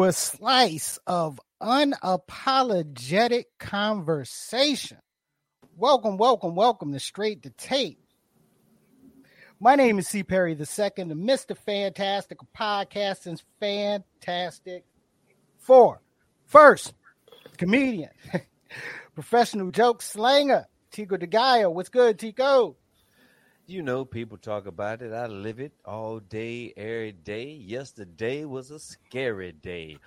a slice of unapologetic conversation. Welcome, welcome, welcome to Straight to Tape. My name is C. Perry the second, the Mr. Fantastic podcasting's fantastic four. First, comedian, professional joke slanger, Tico de DeGaio. What's good, Tico? You know, people talk about it. I live it all day, every day. Yesterday was a scary day.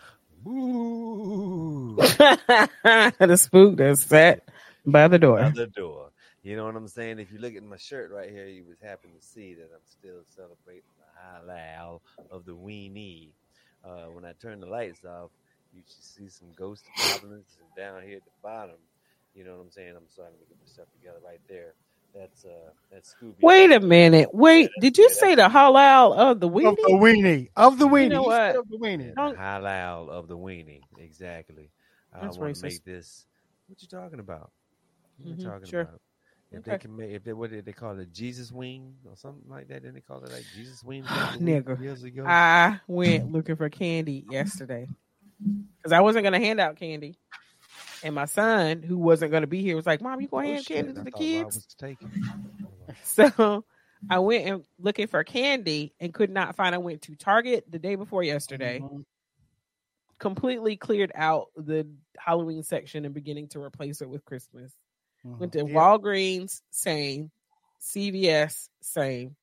Boo. the spook that's sat by the door. By the door. You know what I'm saying? If you look at my shirt right here, you was happy to see that I'm still celebrating the halal of the weenie. Uh, when I turn the lights off, you should see some ghost goblins down here at the bottom. You know what I'm saying? I'm starting to get myself together right there. That's uh, that's Scooby. Wait a minute. Wait, did you say the halal of the weenie? Of the weenie. Of the weenie. You know what? Of the weenie. Halal of the weenie. Exactly. That's I want to make this. What you talking about? What you Mhm, talking sure. about? If Okay. they can make, if they what did they call it, Jesus wing or something like that? Then they call it like Jesus wing. a Nigga. years ago. I went looking for candy yesterday because I wasn't going to hand out candy. And my son, who wasn't going to be here, was like, Mom, you going to Oh, shit, candy to the kids? So I went and looking for candy and could not find. I went to Target the day before yesterday, Mhm. completely cleared out the Halloween section and beginning to replace it with Christmas. Went to. Yeah. Walgreens, same. CVS, same.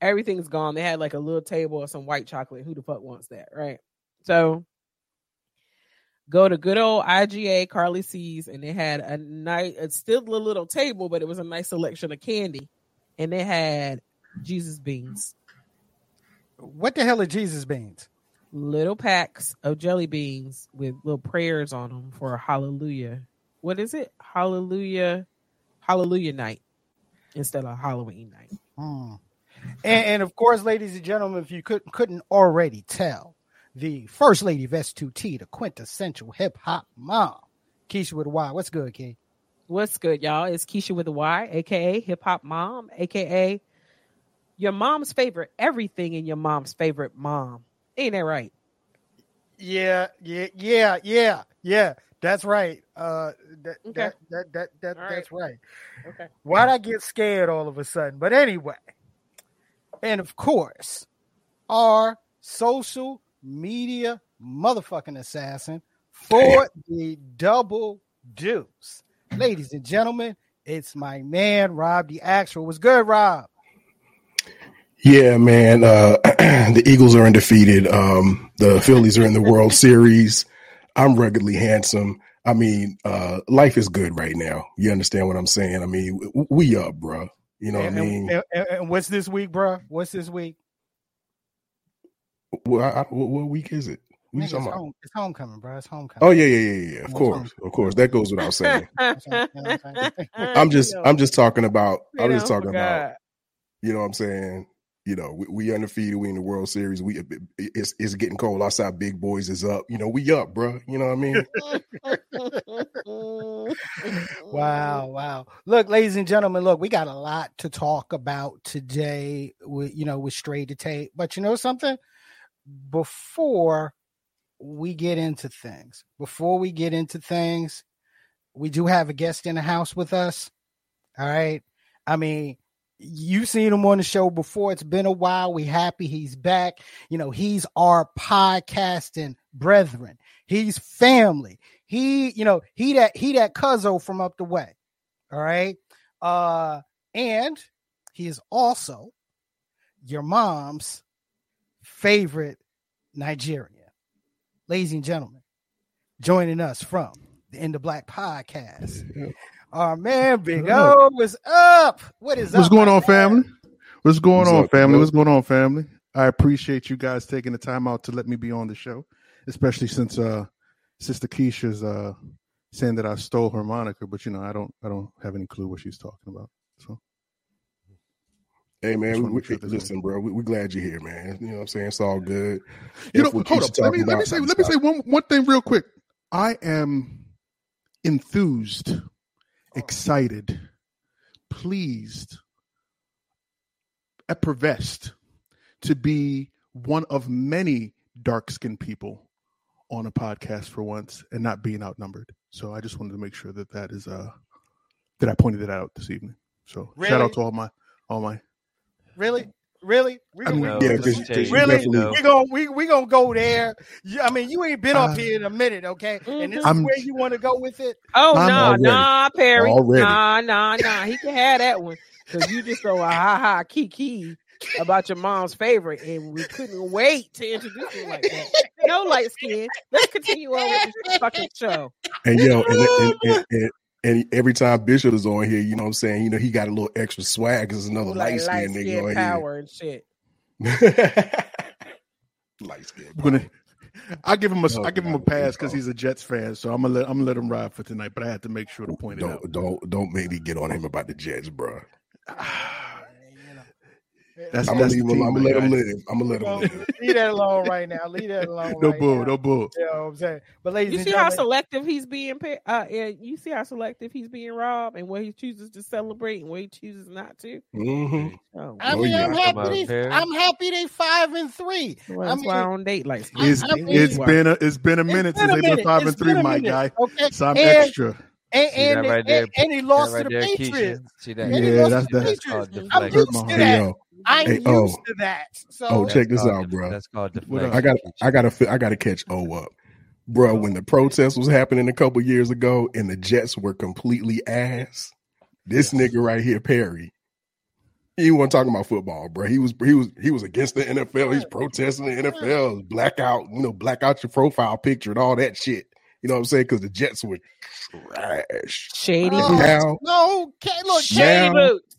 Everything's gone. They had like a little table of some white chocolate. Who the fuck wants that, right? So go to good old IGA Carly C's, and they had a nice, it's still a little table, but it was a nice selection of candy, and they had Jesus beans, What the hell are Jesus beans? little packs of jelly beans with little prayers on them for Hallelujah. What is it? Hallelujah, Hallelujah night instead of Halloween night. Hmm. And, and of course, ladies and gentlemen, if you could, couldn't already tell, the first lady of S2T, the quintessential hip hop mom, Keisha with a Y. What's good, Key? What's good, y'all? It's Keisha with a Y, aka Hip Hop Mom, aka your mom's favorite everything in your mom's favorite mom. Ain't that right? Yeah, yeah, yeah, yeah, yeah. That's right. Uh, that, Okay. that, that, that, that All right. that's right. Okay. Why'd I get scared all of a sudden? But anyway, and of course, our social media motherfucking assassin for the double deuce. Ladies and gentlemen, it's my man Rob the Actual. Was good, Rob? Yeah, man. Uh, the Eagles are undefeated. Um, the Phillies are in the World Series. I'm ruggedly handsome. I mean, uh, life is good right now. You understand what I'm saying? I mean, we up, bro. You know what I mean? and- and- and what's this week, bro? What's this week? What, I, I- what, what week is it? What Nigga, you it's, about? home, it's homecoming, bro. It's homecoming. Oh yeah, yeah, yeah, yeah. Of What's course, of course. That goes without saying. I'm just, I'm just talking about. I'm just talking about. You know what I'm saying? You know, we, we undefeated. We in the World Series. We it's it's getting cold outside. Big boys is up. You know, we up, bro. You know what I mean? Wow, wow. Look, ladies and gentlemen, look, we got a lot to talk about today with you know with straight to tape. But you know something? Before we get into things, before we get into things, we do have a guest in the house with us. All right. I mean, you've seen him on the show before. It's been a while. We happy he's back. You know, he's our podcasting brethren. He's family. He, you know, he that he that cuzzo from up the way. All right. Uh, and he is also your mom's favorite Nigeria. Ladies and gentlemen, joining us from the In the Black podcast. Our man Big O was up. What is up? What's up? going on, man? family? What's going What's on, up, family? bro? What's going on, family? I appreciate you guys taking the time out to let me be on the show, especially since uh Sister Keisha's uh saying that I stole her moniker, but you know, I don't I don't have any clue what she's talking about. So Hey man, wanna we, sure we, listen, bro. We, we're glad you're here, man. You know what I'm saying? It's all good. you know, If what hold up. Let me talking let me say let me say one one thing real quick. I am enthused, excited, pleased, effervesced to be one of many dark skinned people on a podcast for once and not being outnumbered. So I just wanted to make sure that that is uh that I pointed that out this evening. So shout out to all my all my Really? Really? We I mean, gonna, No, yeah, let 'cause- me 'cause tell you you, really? definitely- no. We gonna we we gonna go there. You, I mean, you ain't been up Uh, here in a minute, okay? And this is I'm- where you want to go with it. Oh I'm nah, already- nah, Perry, already. nah, nah, nah. He can have that one because you just go a ha ha kiki about your mom's favorite, and we couldn't wait to introduce him like that. No light skin. Let's continue on with this fucking show. And yo, and, and, and, and, and every time Bishop is on here, you know what I'm saying? You know, he got a little extra swag because another Like light light skinned skin nigga on power and shit. here. light skinned. I'm gonna I give him a Oh, I give him a pass because he's a Jets fan, so I'm gonna let I'm gonna let him ride for tonight. But I had to make sure to point it out. Don't don't don't make me get on him about the Jets, bro. That's I'm gonna leave him. I'm gonna let him live. I'm gonna let him live. leave that alone right now. Leave that alone. No right bull, now. no bull. You know what I'm saying? But ladies You and see how selective he's being. Uh, yeah, you see how selective he's being, Rob, and what he chooses to celebrate and what he chooses not to. hmm Oh, I Oh, mean, yeah. I'm happy. They, I'm happy they five and three. well, I that's why I mean, don't date like It's I mean- it's been a it's been a minute It's since been a they've been five It's and three, my minute, guy. Okay, So I'm and, extra. And, and, right there? and, and he lost That to the there, Patriots. Keisha. See that? And he Yeah, lost that's to the that's That's called Patriots. I'm used to Hey, that. yo. I'm Hey, oh. used oh. to that. So Oh, check this out, def- bro. That's called What deflection. I got I got to I gotta catch O up. Bro, when the protest was happening a couple years ago and the Jets were completely ass, this nigga right here, Perry, he wasn't talking about football, bro. He was he was he was against the NFL. He's protesting the NFL, blackout, you know, black out your profile picture and all that shit. You know what I'm saying? Because the Jets were trash. shady Oh. boots. Now, no, Ca- look, Shady now- boots.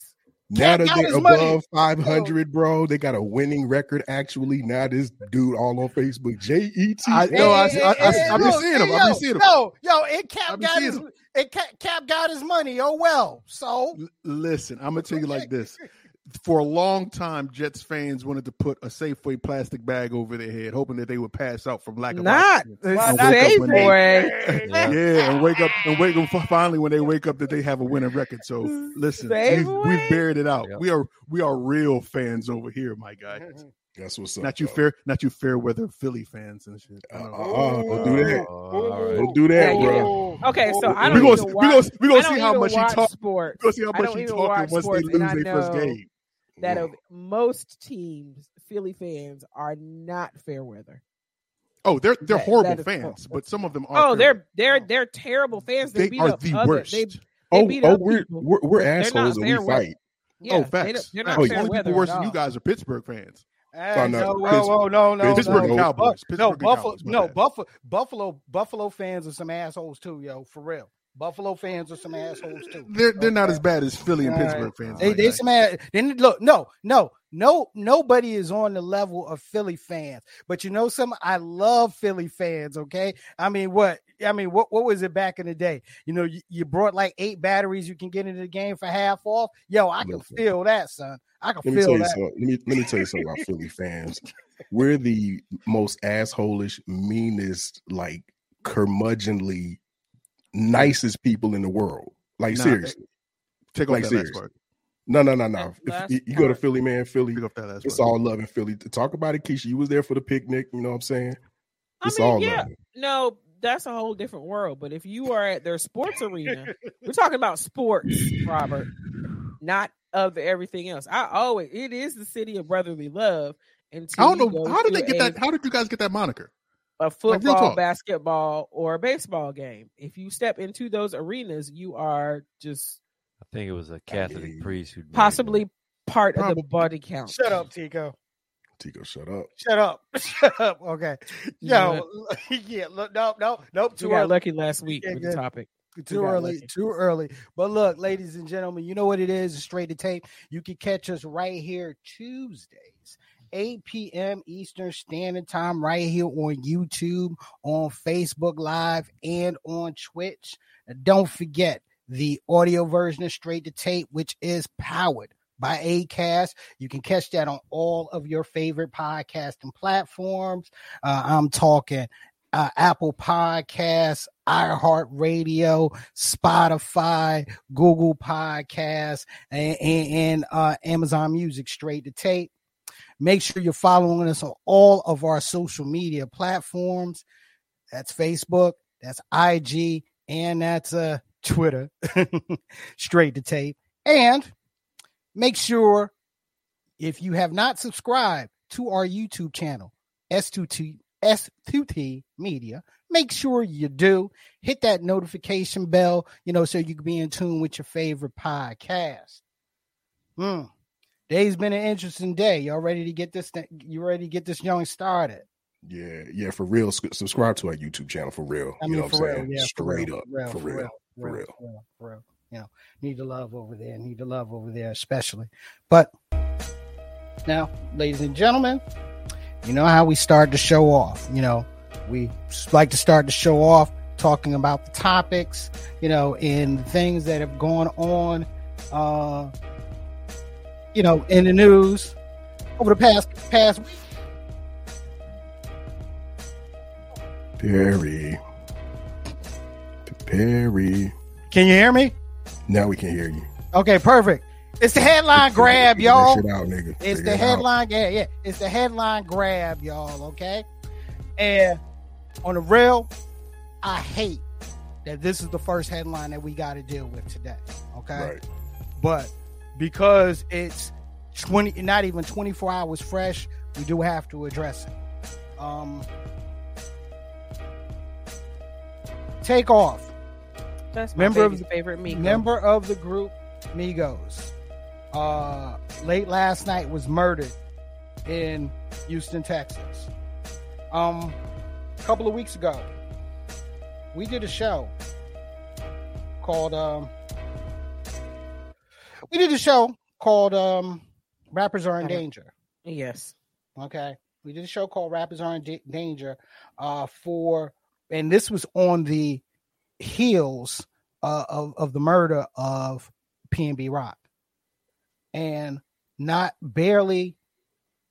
now that they're his money. above 500, bro, they got a winning record. Actually, now this dude all on Facebook, J E T. I- No, I- I- I- I've been seeing him. I've been yo, seeing him. No, yo, it Cap I've got his it Cap, Cap got his money. Oh well, so L- Listen, I'm gonna tell you like this. For a long time, Jets fans wanted to put a Safeway plastic bag over their head, hoping that they would pass out from lack of Not oxygen. not safe they- Yeah. Yeah, and wake up and wake up finally when they wake up that they have a winning record. So listen, we've, we've buried it out. Yep. We are we are real fans over here, my guy. That's what's up. Not you bro. fair, not you fair weather Philly fans and shit. I Uh, uh, don't do that. Oh, all right. Don't do that, Yeah, yeah, bro. Okay, so I don't gonna even we watch. gonna we I gonna don't see how much he watch talk. sports. We gonna see how much he even talking once they lose their first game. That of most teams, Philly fans are not fair weather. Oh, they're they're That- horrible that is fans, fair. but some of them are. Oh, fair they're weather. they're they're terrible fans. They, they beat are up the other, worst. They, they Oh, beat oh, up we're, we're we're assholes and we weather. fight. yeah, oh, they facts. don't- they're not Oh, the fair only people worse than you guys are Pittsburgh fans. Hey, no, no, Pittsburgh- whoa, whoa, no, no, Pittsburgh no, and Cowboys. Pittsburgh no, Buffalo, Cowboys, no. Buffalo, Buffalo, Buffalo fans are some assholes too, yo, for real. Buffalo fans are some assholes too. They're they're not as bad as Philly and All right. Pittsburgh fans. They my they some ass. Then look, no, no, no, nobody is on the level of Philly fans. But you know something? I love Philly fans. Okay, I mean, what? I mean, what? What was it back in the day? You know, you, you brought like eight batteries you can get into the game for half off. Yo, I can feel that, son. I can Let me tell feel you that. something. Let me let me tell you something about Philly fans. We're the most assholish, meanest, like curmudgeonly, nicest people in the world. Like Nah, seriously. Take off like that serious. last part. No, no, no, no. If you, last you go to. Philly, man, Philly. Take off that last It's part. all love in Philly. Talk about it, Keisha. You was there for the picnic. You know what I'm saying? I It's mean, all yeah, love. no, that's a whole different world. But if you are at their sports arena, we're talking about sports, Robert, not of everything else. I always it is the city of brotherly love. Until I don't know how did they get a- that. How did you guys get that moniker? A football, talk. basketball, or a baseball game. If you step into those arenas, you are just I think it was a Catholic mean, priest who possibly part of the body count. Shut up, Tico. Tico, shut up. Shut up. Shut up. Okay. Yo, yeah, look, no, no, nope. We Too got early. lucky last week Yeah, with good. the topic. Too got early, lucky. too early. But look, ladies and gentlemen, you know what? It's straight to tape. You can catch us right here Tuesdays, 8 p.m. Eastern Standard Time, right here on YouTube, on Facebook Live, and on Twitch. And don't forget the audio version of Straight to Tape, which is powered by Acast. You can catch that on all of your favorite podcasting platforms. Uh, I'm talking uh, Apple Podcasts, iHeartRadio, Spotify, Google Podcasts, and, and, and, uh, Amazon Music straight to tape. Make sure you're following us on all of our social media platforms. That's Facebook, that's IG, and that's uh, Twitter, straight to tape. And make sure if you have not subscribed to our YouTube channel, S2T S2T Media. Make sure you do hit that notification bell, you know, so you can be in tune with your favorite podcast. Hmm. Day's been an interesting day. Y'all ready to get this? Th- you ready to get this young started? Yeah, yeah, for real. Subscribe to our YouTube channel for real. I you mean, know what I'm real, saying? yeah, Straight up, for real, for for real. real, for real. for real. You know, need the love over there. Need the love over there, especially. But now, ladies and gentlemen, you know how we start the show off. You know, we like to start the show off talking about the topics, you know, and things that have gone on, uh, you know, in the news over the past past week. Perry. Perry. Can you hear me? Now we can hear you. Okay, perfect. It's the headline grab, y'all. out. It's Figure the it headline. Yeah, yeah. It's the headline grab, y'all. Okay. And on the real, I hate that this is the first headline that we got to deal with today. Okay. Right. But because it's 20, not even 24 hours fresh, we do have to address it. Um, Takeoff. That's my Member of baby's favorite Migo. member of the group Migos uh late last night was murdered in Houston, Texas. Um a couple of weeks ago we did a show called um we did a show called um Rappers Are in. Danger. Yes. Okay. We did a show called Rappers Are in Da- Danger uh, for, and this was on the heels uh, of, of the murder of PNB Rock. And not barely,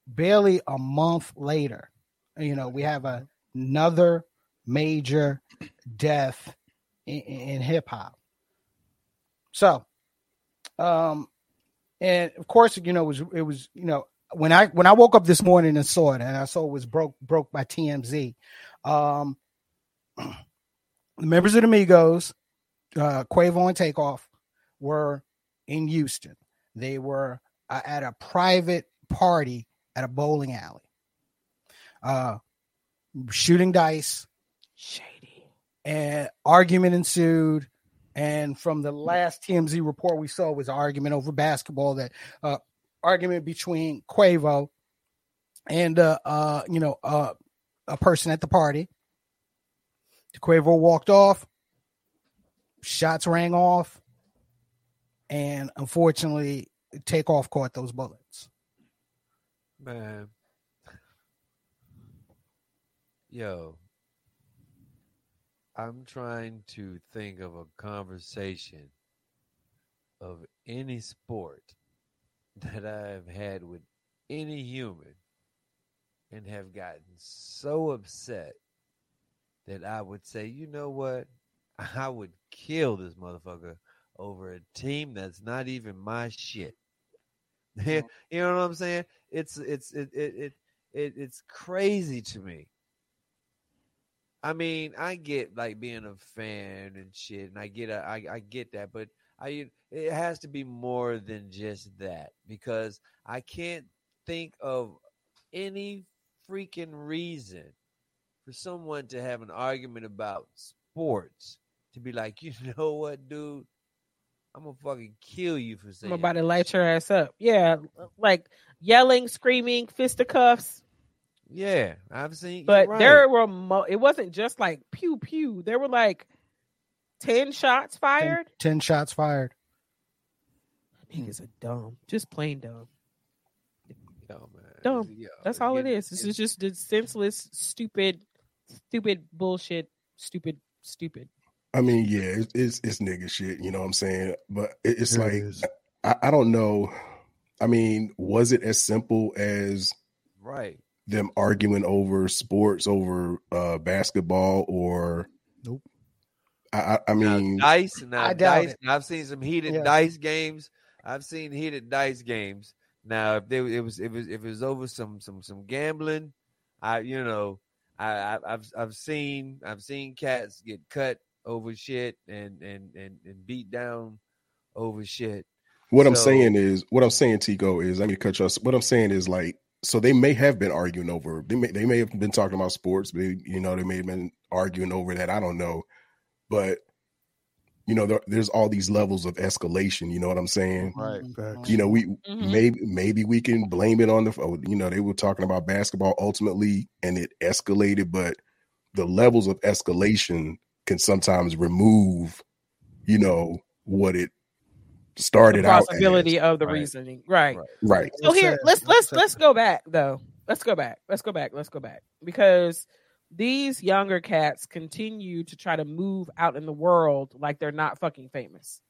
barely a month later, you know, we have a, another major death in, in hip hop. So, um, and of course, you know, it was it was you know when I when I woke up this morning and saw it, and I saw it was broke broke by TMZ. Um, the members of the Migos, uh, Quavo and Takeoff, were in Houston. They were uh, at a private party at a bowling alley, uh, shooting dice, Shady. and argument ensued. And from the last TMZ report we saw was argument over basketball that uh, argument between Quavo and uh, uh you know uh a person at the party. Quavo walked off, shots rang off, and unfortunately, Takeoff caught those bullets. Man. Yo. I'm trying to think of a conversation of any sport that I've had with any human and have gotten so upset that I would say, you know what? I would kill this motherfucker over a team that's not even my shit. Mm-hmm. you know what I'm saying? It's it's it it, it it it's crazy to me. I mean, I get like being a fan and shit, and I get a, I, I get that, but I it has to be more than just that because I can't think of any freaking reason for someone to have an argument about sports to be like, you know what, dude, I'm gonna fucking kill you for saying I'm about to light your ass up. Yeah, like yelling, screaming, fisticuffs. Yeah, I've seen, But right. there were mo- it wasn't just like pew pew. There were like ten shots fired. 10 shots fired. Niggas are dumb, just plain dumb. Yo, man. Dumb. Yo, That's all it get- is. This is just the senseless, stupid, stupid bullshit. Stupid, stupid. I mean, yeah, it's, it's it's nigga shit. You know what I'm saying? But it, it's There like it is. I, I don't know. I mean, was it as simple as right. Them arguing over sports, over uh basketball, or Nope. I, I, I mean, now, dice. Now, I dice it. i've seen some heated Yeah. dice games. I've seen heated dice games. Now, if they it was if it was if it was over some some some gambling, I you know I, I I've I've seen I've seen cats get cut over shit and and and, and beat down over shit. what I'm saying is, what I'm saying, Tico, is I mean, cut you off. What I'm saying is like, so they may have been arguing over. They may they may have been talking about sports. They, you know, they may have been arguing over that. I don't know, but you know, there, there's all these levels of escalation. You know what I'm saying? Right. Facts. you know we Mhm. maybe maybe we can blame it on the oh, you know they were talking about basketball ultimately and it escalated but the levels of escalation can sometimes remove you know what it The started out possibility as. of the Right. reasoning, right? Right. right So here, Upset. let's let's let's go back though. Let's go back. Let's go back. Let's go back because these younger cats continue to try to move out in the world like they're not fucking famous.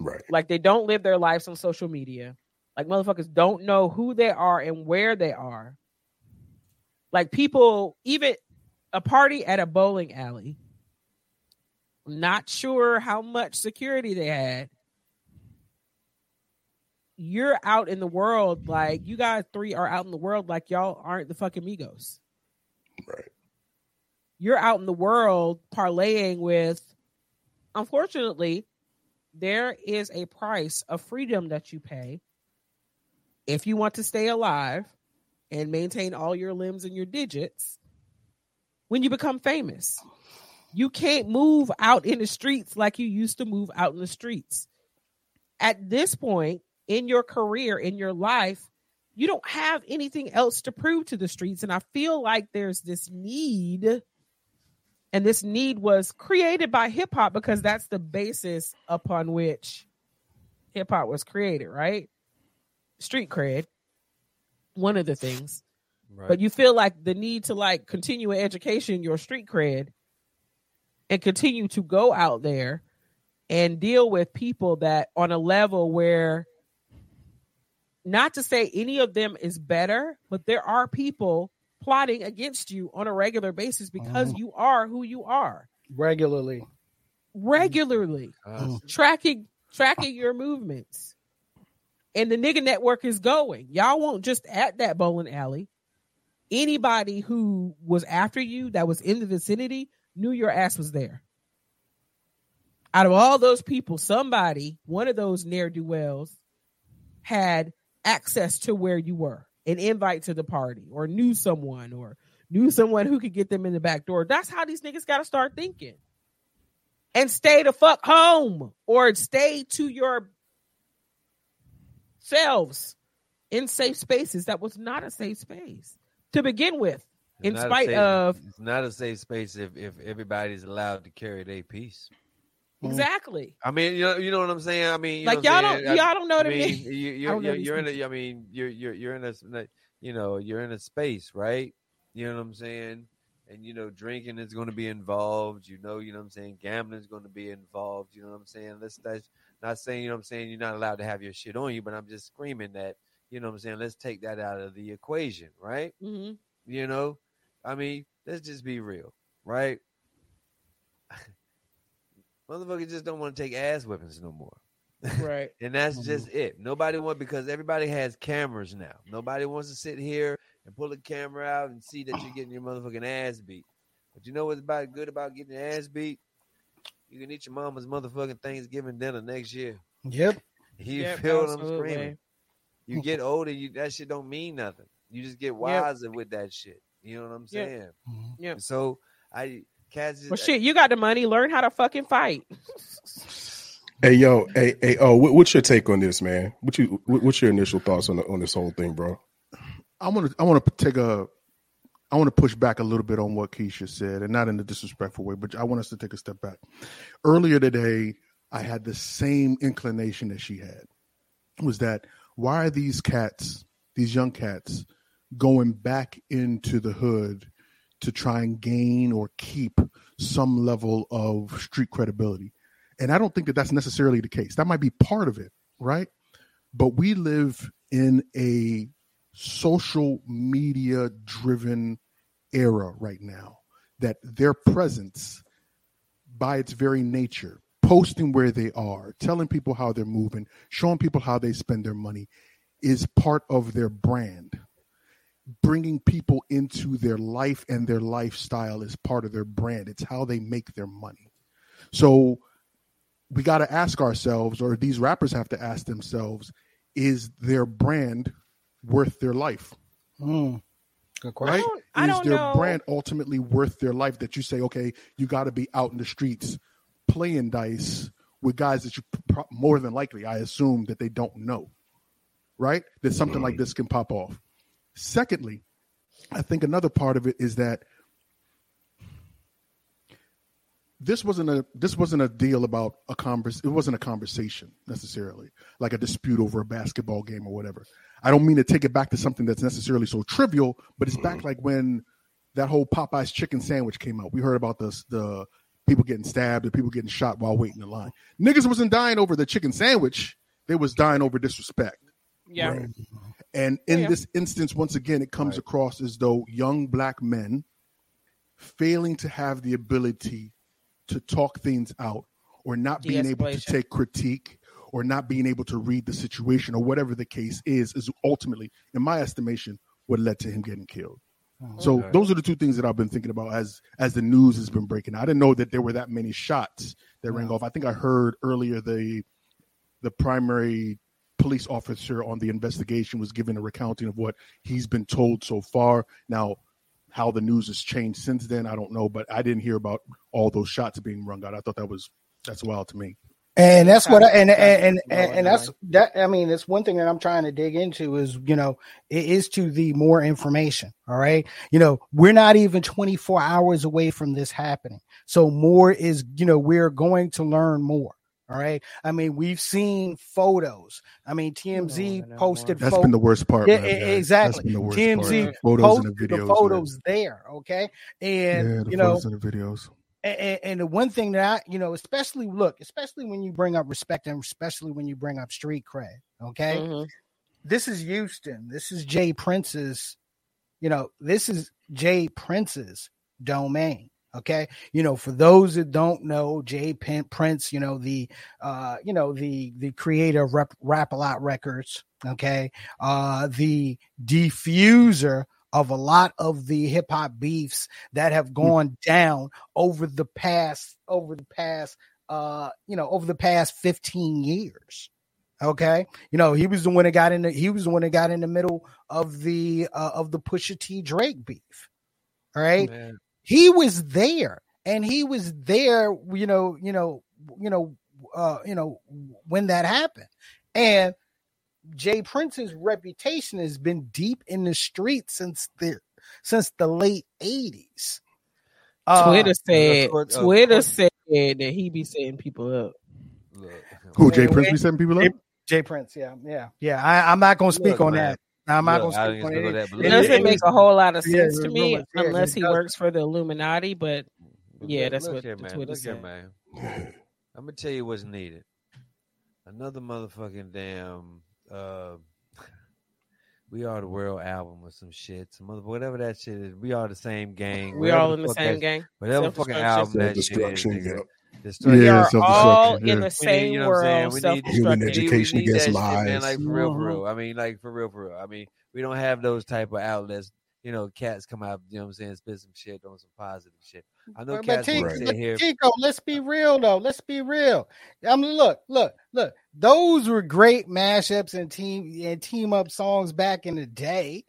right Like they don't live their lives on social media. Like motherfuckers don't know who they are and where they are. Like people, even a party at a bowling alley, not sure how much security they had. You're out in the world, like you guys three are out in the world, like y'all aren't the fucking Migos. right You're out in the world parlaying with, unfortunately, there is a price of freedom that you pay if you want to stay alive and maintain all your limbs and your digits when you become famous. You can't move out in the streets like you used to move out in the streets. At this point in your career, in your life, you don't have anything else to prove to the streets. And I feel like there's this need, and this need was created by hip hop because that's the basis upon which hip hop was created, right? Street cred, one of the things. Right. But you feel like the need to like continue education, your street cred, and continue to go out there and deal with people that on a level where not to say any of them is better, but there are people plotting against you on a regular basis because Mhm. you are who you are. Regularly. regularly. Uh, tracking tracking your movements. And the nigga network is going. Y'all won't just at that bowling alley. Anybody who was after you that was in the vicinity knew your ass was there. Out of all those people somebody one of those ne'er-do-wells had access to where you were an invite to the party or knew someone or knew someone who could get them in the back door that's how these niggas got to start thinking and stay the fuck home or stay to your selves in safe spaces. That was not a safe space to begin with. it's in spite safe- of- it's not a safe space if if everybody's allowed to carry their piece. Mm. Exactly. I mean, you know, you know what I'm saying. I mean, you like y'all don't? I- y'all don't know what I mean, You, you, are you're, you're in a. I mean, you're you're you're in a. You know, you're in a space, right? You know what I'm saying? And you know, drinking is going to be involved. You know, you know what I'm saying. Gambling is going to be involved. You know what I'm saying. Let's that's not saying you know what I'm saying. You're not allowed to have your shit on you, but I'm just screaming that you know what I'm saying. Let's take that out of the equation, right? Mhm. You know, I mean, let's just be real, right? Motherfuckers just don't want to take ass weapons no more. Right. And that's Mhm. just it. Nobody want because everybody has cameras now. Nobody wants to sit here and pull a camera out and see that you're getting your motherfucking ass beat. But you know what's about good about getting your ass beat? You can eat your mama's motherfucking Thanksgiving dinner next year. Yep. You Yep, feel what I'm absolutely. screaming? You get older, you that shit don't mean nothing. You just get wiser with that shit. You know what I'm Yep. saying? Mhm. Yep. So I cats just Well, shit, you got the money. Learn how to fucking fight. hey yo hey hey oh what, what's your take on this man what you what, what's your initial thoughts on the, on this whole thing bro I want to I want to take a I want to push back a little bit on what Keisha said, and not in a disrespectful way, but I want us to take a step back. Earlier today, I had the same inclination that she had. Was that why are these cats, these young cats, going back into the hood to try and gain or keep some level of street credibility? And I don't think that that's necessarily the case. That might be part of it, right? But we live in a social media driven era right now that their presence by its very nature posting where they are telling people how they're moving showing people how they spend their money is part of their brand bringing people into their life and their lifestyle is part of their brand it's how they make their money so we got to ask ourselves or these rappers have to ask themselves is their brand worth their life Mm. Good I question. don't, I is don't their know. brand ultimately worth their life that you say okay you got to be out in the streets playing dice with guys that you pro- more than likely i assume that they don't know right that something like this can pop off secondly i think another part of it is that this wasn't a this wasn't a deal about a convers it wasn't a conversation necessarily like a dispute over a basketball game or whatever. I don't mean to take it back to something that's necessarily so trivial but it's back mm-hmm. like when that whole popeye's chicken sandwich came out. We heard about this the people getting stabbed and people getting shot while waiting in line. Niggas wasn't dying over the chicken sandwich. They was dying over disrespect. Yeah. Right. And oh, in Yeah. this instance, once again, it comes Right. across as though young black men failing to have the ability to talk things out or not being able to take critique or not being able to read the situation or whatever the case is, is ultimately, in my estimation, what led to him getting killed. Oh, so Okay. those are the two things that I've been thinking about as as the news has been breaking. I didn't know that there were that many shots that rang off. I think I heard earlier the the primary police officer on the investigation was given a recounting of what he's been told so far. Now, how the news has changed since then, I don't know, but I didn't hear about all those shots being rung out. I thought that was that's wild to me. And that's what I, and, and and and, and that's that. I mean, it's one thing that I'm trying to dig into is you know it is to the more information. All right, you know we're not even 24 hours away from this happening, so more is you know we're going to learn more. All right, I mean we've seen photos. I mean TMZ no, no posted That's photos. been the worst part. Yeah, man, exactly. That's been the worst TMZ part. Photos and posted the videos. the man. photos there. Okay, and yeah, the you know photos and the videos. and, and the one thing that I, you know, especially look, especially when you bring up respect and especially when you bring up street cred, okay? Mhm. This is Houston. This is J. Prince's, you know, this is J. Prince's domain. Okay. You know, for those that don't know, J. Prince, you know, the uh, you know, the the creator of Rap, Rap a Lot Records, okay, uh, the diffuser of a lot of the hip hop beefs that have gone down over the past over the past uh you know over the past 15 years okay? You know he was the one that got in the he was the one that got in the middle of the uh, of the Pusha T Drake beef all right? Man, he was there and he was there you know you know you know uh you know when that happened and J. Prince's reputation has been deep in the streets since the since the late 80s Uh, Twitter said course- of Twitter course. said that he be setting people up. Who J. Prince be setting people up? J. Prince yeah yeah yeah I, I'm not gonna speak Look, on man. that I'm not gonna I speak ain't on gonna go it. that, but It doesn't it- make a whole lot of Yeah, sense to me really- yeah, unless he works for the Illuminati, but Yeah, that's look what here, the man. Twitter Look here, said. man. I'm gonna tell you what's needed. Another motherfucking damn uh We Are the World album or some shit. Some other whatever that shit is. We are the same gang. we whatever all in the same that- gang. Whatever fucking Self-destruction. album that shit is. Self-destruction, nigga. yep. Destruction. We are all yeah. in the We need- same you know what I'm saying? world, We need- Human education we need against that shit, man. Like for real, for real. I mean, like for real, for real. I mean, we don't have those type of outlets. You know, cats come out. You know what I'm saying? Spit some shit on some positive shit. I know But, but cats T- want Right. sit here. Tico, let's be real though. Let's be real. I mean, look, look, look. Those were great mashups and team and team up songs back in the day,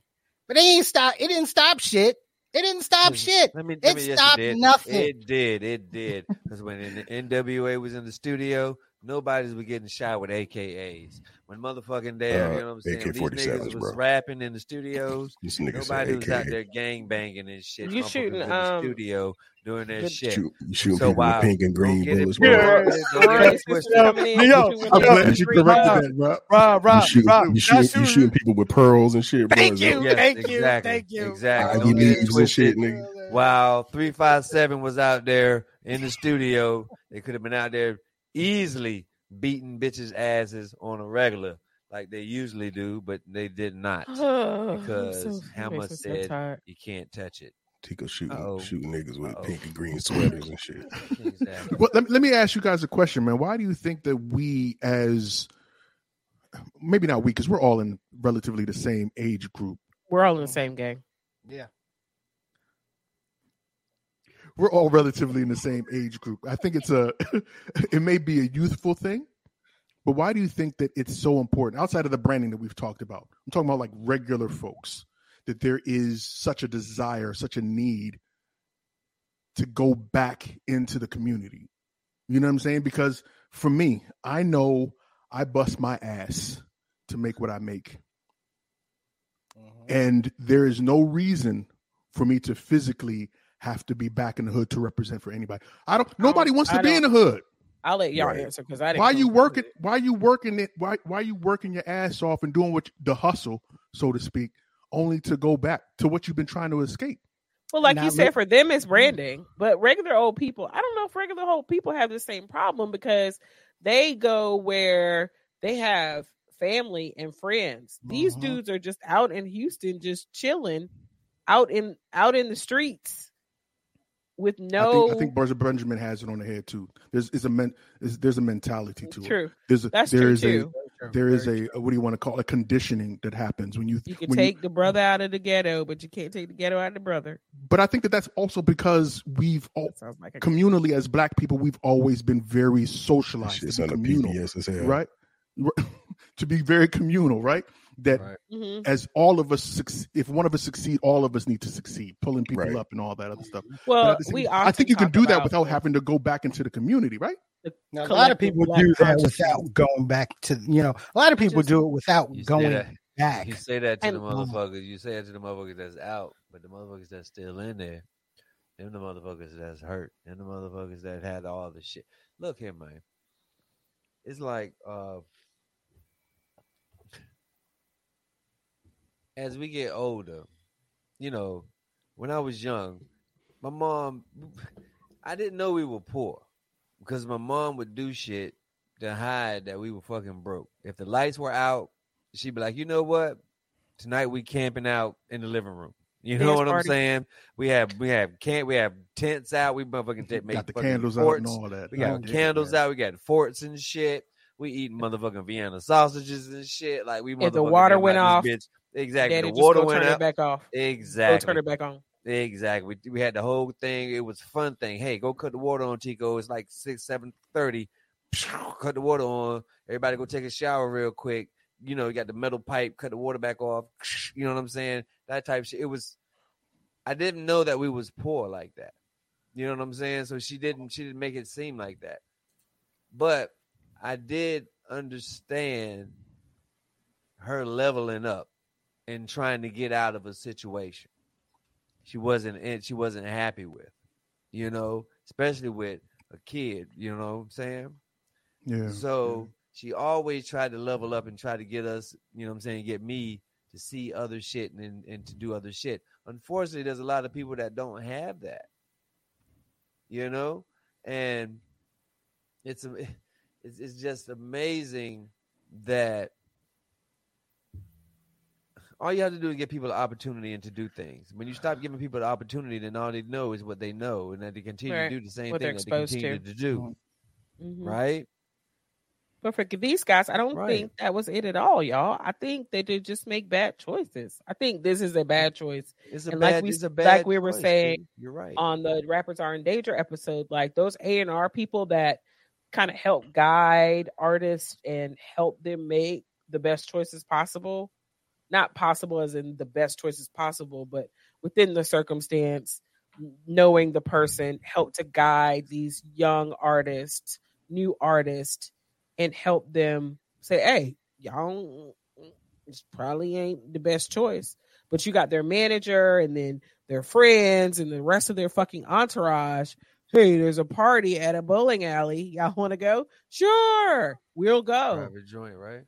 but they ain't stop. It didn't stop shit. It didn't stop shit. Let me, It let me, yes, stopped did. nothing. It did. It did. Because when the NWA was in the studio, nobody's was getting shot with AKAs. When motherfucking there, Uh, you know what I'm saying? These AK-47s, niggas was rapping in the studios. This nigga said Nobody was out there gang banging and shit. You shooting, in the um, studio doing that good- shit. Shoot, you shooting So people while- with pink and green don't get it- bullets, Yeah. bro. don't get it Right, twisted. sister coming in, Yo, you with I'm the glad you green corrected ball. that, bro. Rob, You Rob, shooting, Rob. you y'all shooting, you shooting- shooting people with pearls and shit, bro. Thank you. Yes, Thank you, exactly, thank you. Exactly. Ivy get leaves and shit, nigga. While three five seven was out there in the studio, they could have been out there easily beating bitches' asses on a regular like they usually do, but they did not. Oh, Because so- Hammer makes me so said- You can't touch it. Tico shooting, Uh-oh. shooting niggas with Uh-oh. pink and green sweaters and shit. Exactly. Well, let, let me ask you guys a question, man. Why do you think that we, as maybe not we, because we're all in relatively the same age group, We're all in the same gang. Yeah. We're all relatively in the same age group. I think it's a, it may be a youthful thing, but why do you think that it's so important outside of the branding that we've talked about? I'm talking about like regular folks that there is such a desire, such a need to go back into the community. You know what I'm saying? Because for me, I know I bust my ass to make what I make. Mhm. And there is no reason for me to physically have to be back in the hood to represent for anybody. I don't nobody wants to be in the hood. I'll let y'all Right. answer because I didn't. Why you working it. why you working it why why you working your ass off and doing what the hustle, so to speak, only to go back to what you've been trying to escape? Well, like Now you said, look- for them it's branding, but regular old people, I don't know if regular old people have the same problem because they go where they have family and friends. These Mhm. dudes are just out in Houston, just chilling, out in out in the streets with I no. think I think Berger Benjamin has it on the head too. There's is a men is, there's a mentality to it. true. There's a That's there true is too. a there is a what do you want to call it? a conditioning that happens when you You can when take the brother out of the ghetto, but you can't take the ghetto out of the brother. but I think that that's also because we've all, like communally as black people we've always been very socialized shit's to be communal, PBS as hell. right? to be very communal, right? That Right. Mhm. as all of us, if one of us succeed, all of us need to succeed, pulling people Right. up and all that other stuff. Well, at the same- we. I think you can do that without having to go back into the community, right? Now, a lot of people do that without going back to you know. A lot of people Just- do it without going that- back. You say that to And- the motherfuckers. You say that to the motherfuckers that's out, but the motherfuckers that's still in there, them the motherfuckers that's hurt, and the motherfuckers that had all the shit. Look here, man. It's like uh as we get older, you know, when I was young, my mom I didn't know we were poor because my mom would do shit to hide that we were fucking broke. If the lights were out, she'd be like, you know what? Tonight we camping out in the living room. You know what I'm saying? We have we have camp we have tents out. We motherfucking take make Got the fucking candles out and all that. We got Oh, candles man. out. We got forts and shit. We eating motherfucking Vienna sausages and shit. Like we If the water went off, bitch. Exactly. The water went turn it back off. Go Exactly. turn it back on. Exactly. We, we had the whole thing. It was a fun thing. Hey, go cut the water on, Tico. It's like six, seven thirty. Cut the water on. Everybody go take a shower real quick. You know, you got the metal pipe. Cut the water back off. You know what I'm saying? That type shit. It was. I didn't know that we was poor like that. You know what I'm saying? So she didn't. She didn't make it seem like that. But I did understand her leveling up and trying to get out of a situation she wasn't in, she wasn't happy with, you know, especially with a kid, you know what I'm saying? Yeah. So she always tried to level up and try to get us, you know what I'm saying, get me to see other shit and, and to do other shit. Unfortunately, there's a lot of people that don't have that. You know? And it's it's, it's just amazing that all you have to do is give people the opportunity and to do things. When you stop giving people the opportunity, then all they know is what they know, and that they continue Right. to do the same What they're thing that they exposed continue to. to, do. Mhm. Right? But for these guys, I don't Right. think that was it at all, y'all. I think they did just make bad choices. I think this is a bad choice. It's a And bad, like we- it's a like we were choice, saying dude. You're right. on the rappers are in danger episode like those a&r people that kind of help guide artists and help them make the best choices possible not possible as in the best choices possible but within the circumstance knowing the person help to guide these young artists new artists and help them say, "Hey, y'all, this probably ain't the best choice." But you got their manager and then their friends and the rest of their fucking entourage. Hey, there's a party at a bowling alley. Y'all want to go? Sure, we'll go Private joint, right?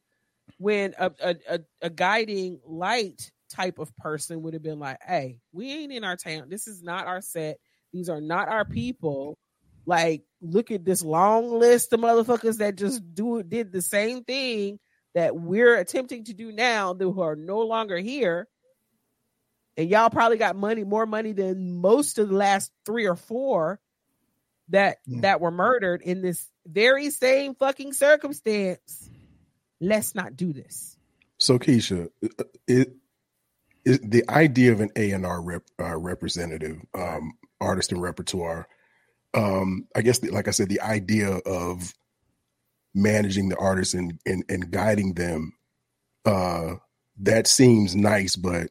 When a, a, a, a guiding light type of person would have been like, hey, we ain't in our town. This is not our set. These are not our people. Like, look at this long list of motherfuckers that just do did the same thing that we're attempting to do now, that who are no longer here. And y'all probably got money, more money than most of the last three or four that Mm. that were murdered in this very same fucking circumstance. Let's not do this. So Keisha, it is the idea of an A and R rep, uh, representative, um, artist and repertoire. Um, I guess, the, like I said, the idea of managing the artists and and, and guiding them, uh, that seems nice, but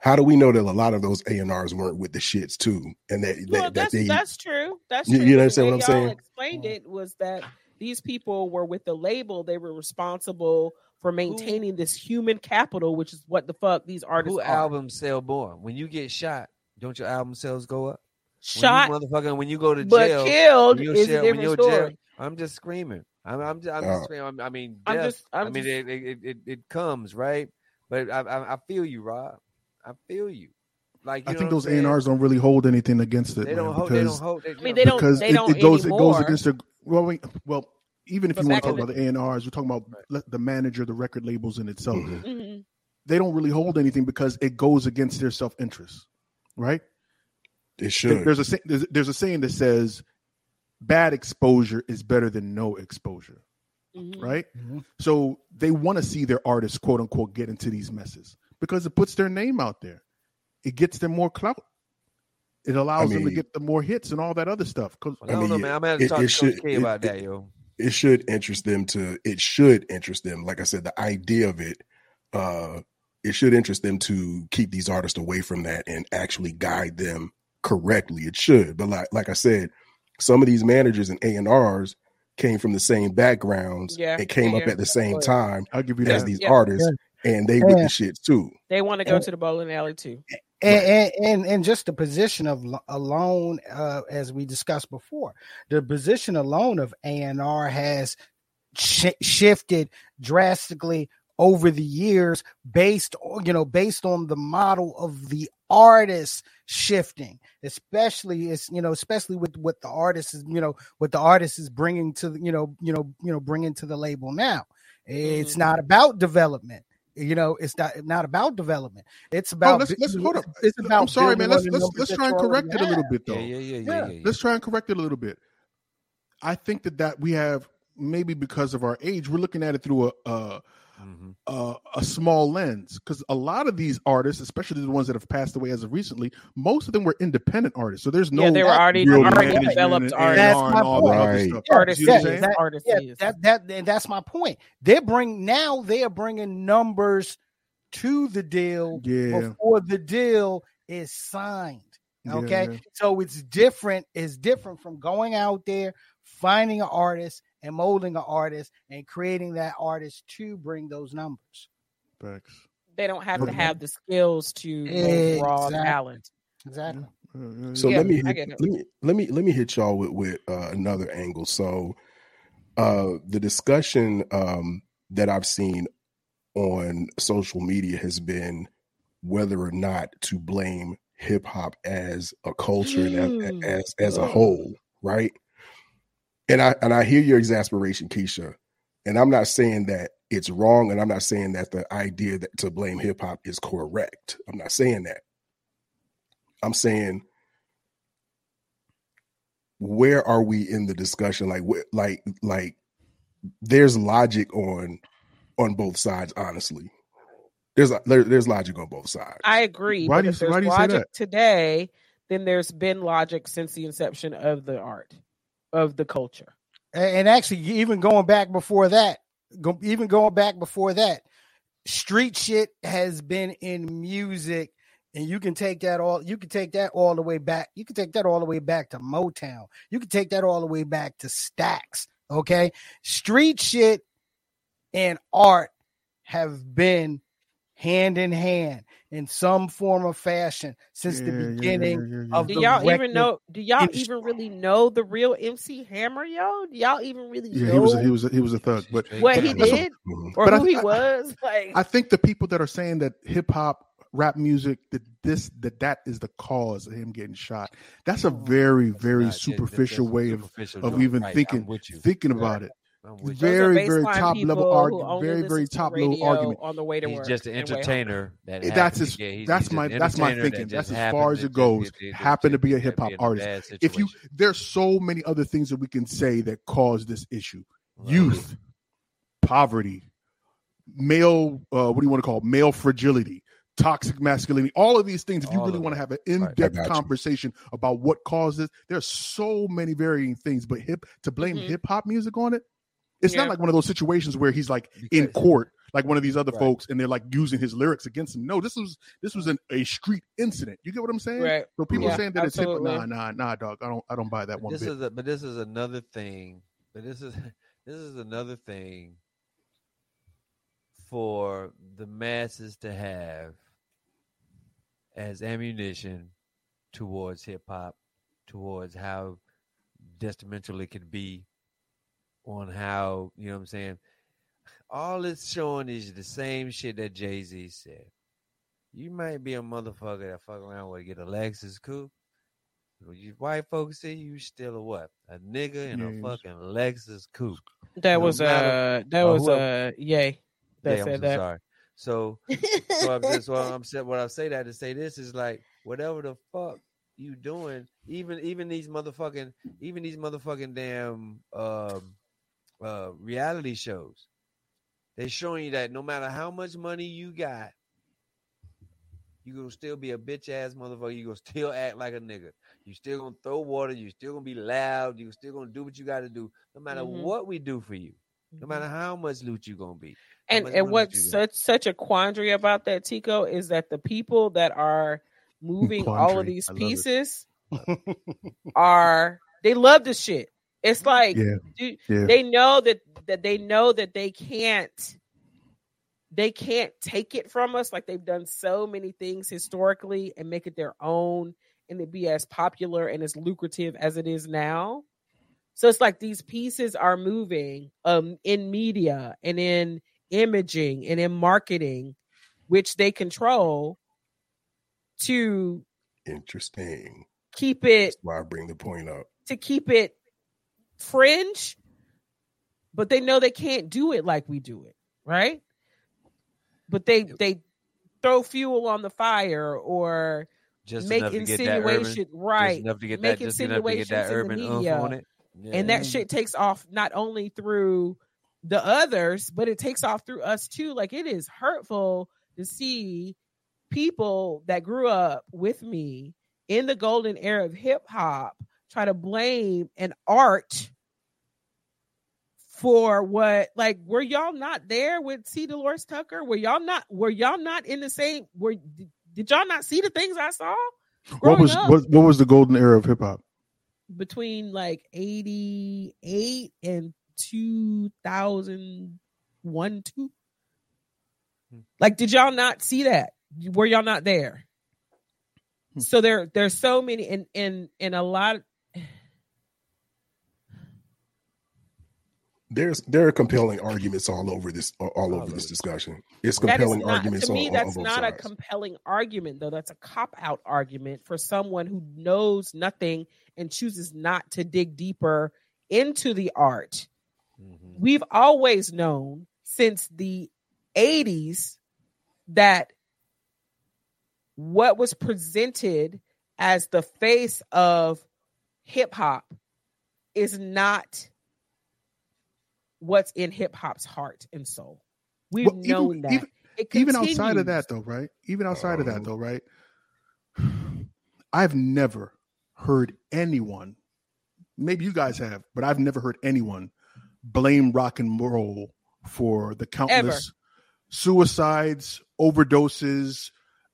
how do we know that a lot of those A and R's weren't with the shits too, and that that, Well, that that's they that's true. That's You- true. you but the understand way what I'm y'all saying? Explained it was that these people were with the label. They were responsible for maintaining this human capital, which is what the fuck these artists Who are. albums sell more? When you get shot, don't your album sales go up? Shot, when you, motherfucker, when you go to but jail, killed when is jail- a different you're jail- story. I'm just screaming. I'm, I'm, just, I'm just screaming. I'm- I mean, I'm death, just, I'm I mean, just, it, it, it, it comes right, but I, I, I feel you, Rob. I feel you. Like you I think those I'm A and? R's don't really hold anything against it, They man, don't hold. They because don't hold. They, I mean, they don't. because They it, don't it goes it goes against the well, we, well even if But you want to talk about the A and R's, we're talking about le- the manager, the record labels in itself. Mhm. Mhm. They don't really hold anything because it goes against their self interest, right? it should. There's a there's, there's a saying that says bad exposure is better than no exposure, Mhm. right? Mhm. So they want to see their artists, quote unquote, get into these messes because it puts their name out there. It gets them more clout. It allows them to get the more hits and all that other stuff. 'Cause- Well, I I don't mean, know, man. I'm gonna it- talk it to should- Coach K it- about that, yo. it should interest them to it should interest them like i said the idea of it uh it should interest them to keep these artists away from that and actually guide them correctly it should but like like i said some of these managers and a&rs came from the same backgrounds Yeah, and came up at the same time I'll give you as that. these Yeah. artists and they with the shit too They want to go And- to the bowling alley too. And, and and and just the position of alone uh, as we discussed before the position alone of a&r has sh- shifted drastically over the years based on you know based on the model of the artist shifting especially it's you know especially with what the artist is you know what the artist is bringing to the you know you know you know bringing to the label now. It's Mhm. not about development you know it's not not about development it's Oh, about let's, let's hold up. it's about I'm sorry, man. Let's let's let's try and correct it a little bit, though. yeah, yeah, yeah, Yeah. yeah. yeah. Let's try and correct it a little bit. I think that that we have maybe because of our age, we're looking at it through a a, Mhm. a, a small lens because a lot of these artists, especially the ones that have passed away as of recently, most of them were independent artists. So there's no yeah, they were already already developed artists. That's A&R my all that other point. stuff. Yeah, artists, You see what I'm yeah, that- artists that that and that's my point. They bring now they are bringing numbers to the deal Yeah. before the deal is signed. Okay, Yeah. so it's different. It's different from going out there finding an artist and molding an artist and creating that artist to bring those numbers. Facts. they don't have to have the skills to mold raw talent. Exactly. So Yeah, let me hit, let me let me let me hit y'all with with uh, another angle. So uh, the discussion um, that I've seen on social media has been whether or not to blame hip hop as a culture and Mm. as, as as a whole, right? And I and I hear your exasperation, Keisha, and I'm not saying that it's wrong, and I'm not saying that the idea that to blame hip hop is correct. I'm not saying that. I'm saying where are we in the discussion like wh- like like there's logic on on both sides honestly there's there, there's logic on both sides I agree. Why but do you- if there's why do you say logic that? today, then there's been logic since the inception of the art, of the culture. And actually, even going back before that, even going back before that, street shit has been in music, and you can take that all. You can take that all the way back. You can take that all the way back to Motown. You can take that all the way back to Stax. Okay. Street shit and art have been hand in hand in some form of fashion since the Yeah, yeah, yeah, beginning yeah, yeah, of Do the y'all even know? Do y'all industry. even really know the real MC Hammer, yo? Do y'all even really Yeah, know he was a, he was a, he was a thug, but what to he the- That's what- did Mhm. or But I who th- he I- was? Like, I think the people that are saying that hip hop, rap music, that this that that is the cause of him getting shot. That's a very very not- superficial way of superficial of joint. even Right, thinking with you. thinking about it. I'm with you. Very very top level argument. Very very top level argument. on the way to He's work. just an and way home. entertainer. That That's his- get- that's my- that's my entertainer that thinking. That's as far as it goes. just get- Happen to be a hip-hop artist. If you situation. there's so many other things that we can say that cause this issue. Right. Youth, poverty, male uh, what do you want to call it? male fragility, toxic masculinity, all of these things. If you All really want to have an in-depth I got you. conversation about what causes, there's so many varying things. But hip to blame Mhm. hip hop music on it, it's Yeah. not like one of those situations where he's like in court, like one of these other Right. folks, and they're like using his lyrics against him. No, this was this was an, a street incident. You get what I'm saying? Right. So people Yeah, saying that it's hip, nah, nah, nah, dog. I don't, I don't buy that one this bit. is a, but this is another thing. But this is this is another thing for the masses to have as ammunition towards hip hop, towards how detrimental it could be on how you know what I'm saying. All it's showing is the same shit that Jay Z said. You might be a motherfucker that fuck around with get a Lexus coupe. When you white folks see you still a what? A nigga in Yes. a fucking Lexus coupe. That No was matter- uh that uh, was whoever- uh yay that Yeah, I'm so that. sorry. So so I'm just well, I'm saying what I say that to say this is like whatever the fuck you doing, even even these motherfucking even these motherfucking damn um uh reality shows. They're showing you that no matter how much money you got, you're gonna still be a bitch ass motherfucker. You're gonna still act like a nigga. You still gonna throw water. you're still gonna be loud. you're still gonna do what you got to do, no matter Mhm. what we do for you. No Mm-hmm. matter how much loot you're gonna be. and much and money what's such such a quandary about that Tico is that the people that are moving all of these I love it. pieces are they love the shit. It's like Yeah. dude, Yeah. they know that that they know that they can't they can't take it from us like they've done so many things historically and make it their own and it be as popular and as lucrative as it is now. So it's like these pieces are moving um in media and in imaging and in marketing which they control to Interesting. keep it That's why I bring the point up. to keep it fringe, but they know they can't do it like we do it, right? But they they throw fuel on the fire or Just make enough to get that urban, insinuation right, enough to get make that, just enough to get that insinuations in the urban media, on it. and that shit takes off not only through the others, but it takes off through us too. Like it is hurtful to see people that grew up with me in the golden era of hip hop try to blame an art for what like were y'all not there with C Delores Tucker? Were y'all not were y'all not in the same were did, did y'all not see the things I saw? What was up? what, what was the golden era of hip hop? between like 88 and 2001 2 Hmm. like did y'all not see that were y'all not there Hmm. so there there's so many and and and a lot There's there are compelling arguments all over this all All over over this discussion. It's compelling not arguments to me on, that's on both not a compelling argument though that's a cop out argument for someone who knows nothing and chooses not to dig deeper into the art Mhm. we've always known since the 80s that what was presented as the face of hip hop is not what's in hip hop's heart and soul. We've Well, even- known that. even- even outside of that though right even outside of that Um, though right i've never heard anyone maybe you guys have but i've never heard anyone blame rock and roll for the countless suicides overdoses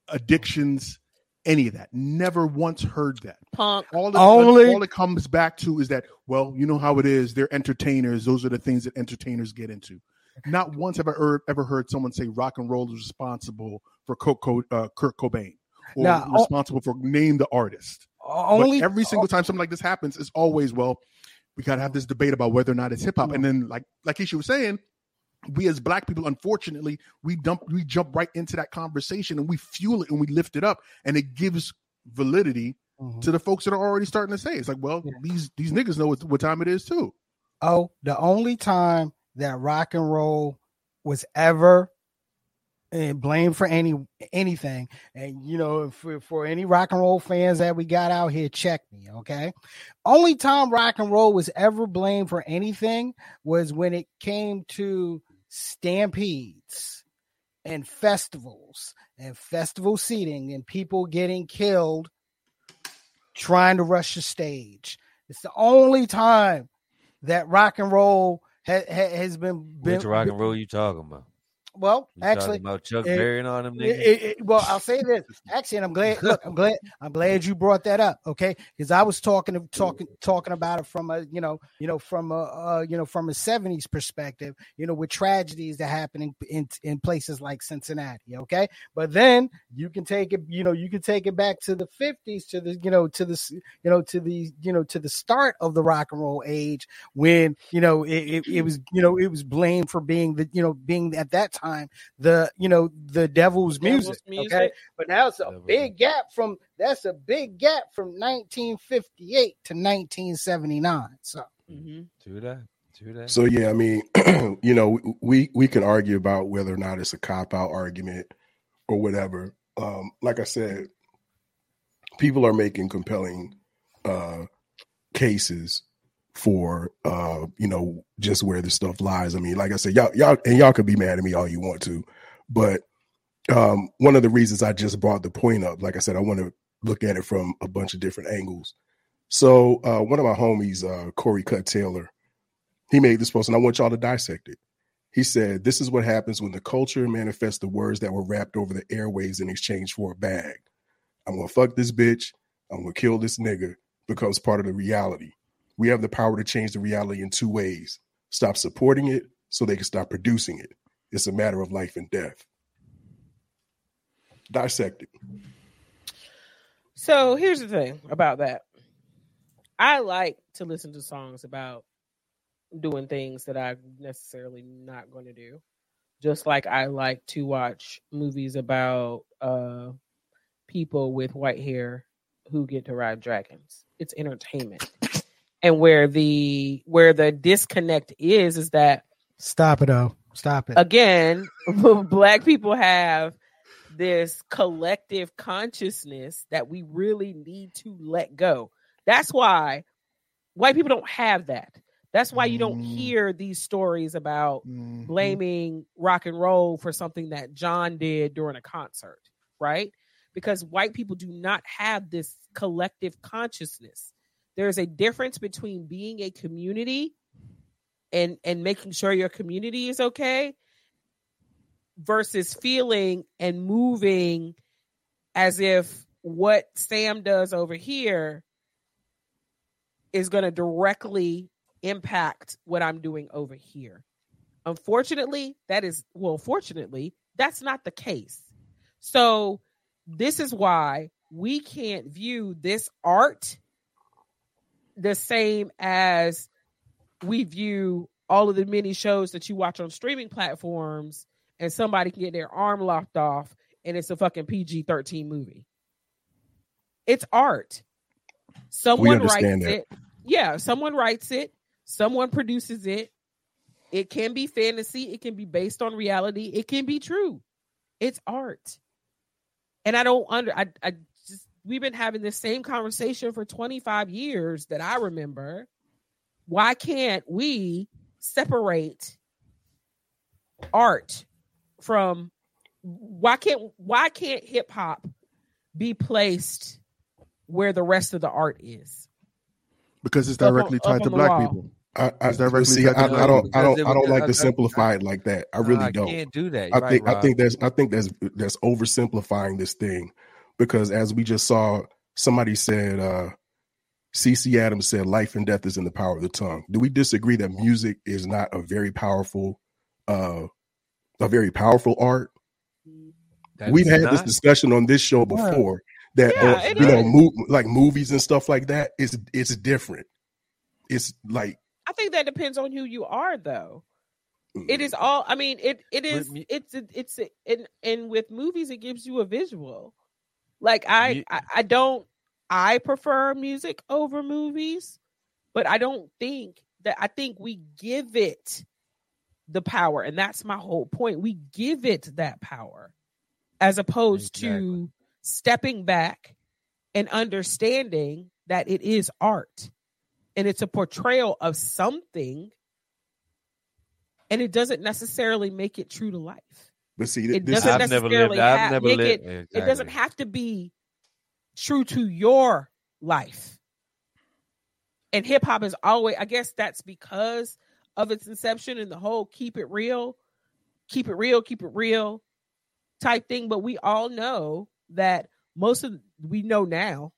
addictions any of that. Never once heard that. Punk. All it, Only- all it comes back to is that, well, you know how it is. They're entertainers. Those are the things that entertainers get into. Not once have I heard, ever heard someone say rock and roll is responsible for Kurt, Co- uh, Kurt Cobain or Now, oh- responsible for name the artist. Only but every single time something like this happens, it's always well, we gotta have this debate about whether or not it's hip hop. And then, like like Isha was saying, we as black people, unfortunately, we dump we jump right into that conversation and we fuel it and we lift it up, and it gives validity Mhm. to the folks that are already starting to say it's like, well, Yeah. these these niggas know what, what time it is too. Oh, the only time that rock and roll was ever and blamed for any anything, and you know, for, for any rock and roll fans that we got out here, check me, okay? Only time rock and roll was ever blamed for anything was when it came to stampedes and festivals and festival seating and people getting killed trying to rush the stage. It's the only time that rock and roll ha- ha- has been, been Which rock and roll you talking about? Well You actually about Chuck it- Berry all them it- it- well, I'll say this. Actually, and I'm glad. Look, I'm glad. I'm glad you brought that up. Okay, because I was talking talking talking about it from a you know you know from a uh, you know from a '70s perspective. You know, with tragedies that happen in, in in places like Cincinnati. Okay, but then you can take it. You know, you can take it back to the '50s to the you know to the you know to the you know to the start of the rock and roll age when you know it, it, it was you know it was blamed for being the you know being at that time the you know the devil's, Devil's music, music. okay but now it's a Devil's big gap from that's a big gap from 1958 to 1979 so Mhm. True that. True that. So yeah, I mean, you know, we we can argue about whether or not it's a cop out argument or whatever. Um, like I said, people are making compelling uh, cases for uh, you know just where this stuff lies. I mean, like I said, y'all y'all and y'all could be mad at me all you want to, but um, one of the reasons I just brought the point up, like I said, I want to look at it from a bunch of different angles. So uh, one of my homies, uh, Corey Cut Taylor, he made this post, and I want y'all to dissect it. He said, This is what happens when the culture manifests the words that were rapped over the airways in exchange for a bag. I'm gonna fuck this bitch. I'm gonna kill this nigga becomes part of the reality. We have the power to change the reality in two ways stop supporting it so they can stop producing it. It's a matter of life and death. Dissect it. So here's the thing about that. I like to listen to songs about doing things that I'm necessarily not going to do. Just like I like to watch movies about uh people with white hair who get to ride dragons. It's entertainment. And where the where the disconnect is is that stop it oh stop it again, black people have this collective consciousness that we really need to let go. That's why white people don't have that. That's why you don't Mm. hear these stories about Mhm. blaming rock and roll for something that John did during a concert, right? Because white people do not have this collective consciousness. There's a difference between being a community and and making sure your community is okay versus feeling and moving as if what Sam does over here is going to directly impact what I'm doing over here. Unfortunately, that is, well, fortunately, that's not the case. So, this is why we can't view this art the same as we view all of the many shows that you watch on streaming platforms and somebody can get their arm locked off and it's a fucking PG 13 movie. It's art. Someone writes that. it. Yeah, someone writes it, someone produces it. It can be fantasy, it can be based on reality, it can be true. It's art. And I don't under I, I we've been having this same conversation for 25 years that I remember. Why can't we separate art from why can't why can't hip hop be placed where the rest of the art is? because it's Up on- directly up tied to black wall. people. I, I, It's directly see, I, I don't, I don't, I don't like I- to simplify it like that. I really don't. can't do that. I think right, I think that's I think that's that's oversimplifying this thing. Because as we just saw, somebody said, uh, CC Adams said, life and death is in the power of the tongue. Do we disagree that music is not a very powerful, uh, a very powerful art? That We've is had this discussion on this show before that, Yeah, uh, it you know, is. mo- like movies and stuff like that. It's it's different. It's like I think that depends on who you are, though. mm, It is all. I mean, it it is. It's it's and and with movies, it gives you a visual. Like I, You- I, I don't. I prefer music over movies, but I don't think that. I think we give it the power, and that's my whole point. We give it that power, as opposed to stepping back and understanding that it is art and it's a portrayal of something and it doesn't necessarily make it true to life But see, It this, doesn't I've never lived. I've never lived. it it doesn't have to be true to your life and hip hop is always i guess that's because of its inception and the whole keep it real keep it real keep it real type thing but we all know that most of we know now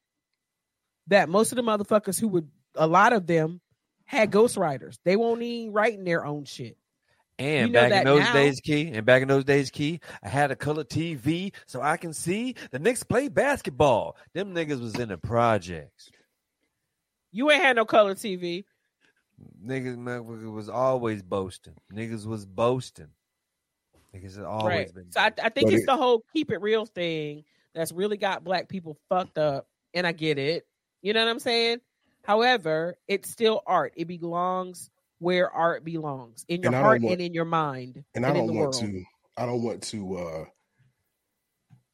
that most of the motherfuckers who would a lot of them had ghostwriters they won't even writing their own shit And know back in those now. days, Key, and back in those days, Key, I had a color TV so I can see the Knicks play basketball. Them niggas was in the projects. you ain't had no color tv Niggas was always boasting. Niggas was boasting. Niggas always right. been. So I, I think But it's it- the whole keep it real thing that's really got black people fucked up, and I get it. You know what I'm saying? However, it's still art. It belongs where art belongs in your And I don't heart want- and in your mind and I don't the want world. to. I don't want to. uh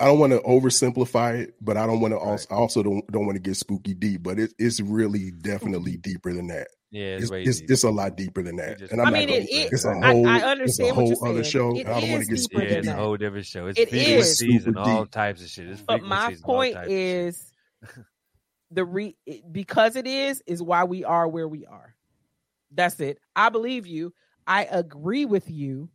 I don't want to oversimplify it, but I don't want to also. I also don't don't want to get spooky deep. But it, it's really definitely deeper than that. yeah, it's, It's, way it's, it's a lot deeper than that. just- And I'm I mean, gonna, it, it, it's a I, whole. I it's a understand whole what you're other saying. show. It I don't want to get deeper yeah, spooky it's a whole different show. It's It is. frequencies and all types of shit. It's But my frequencies point types of shit. is the re because it is is why we are where we are. That's it. I believe you. I agree with you,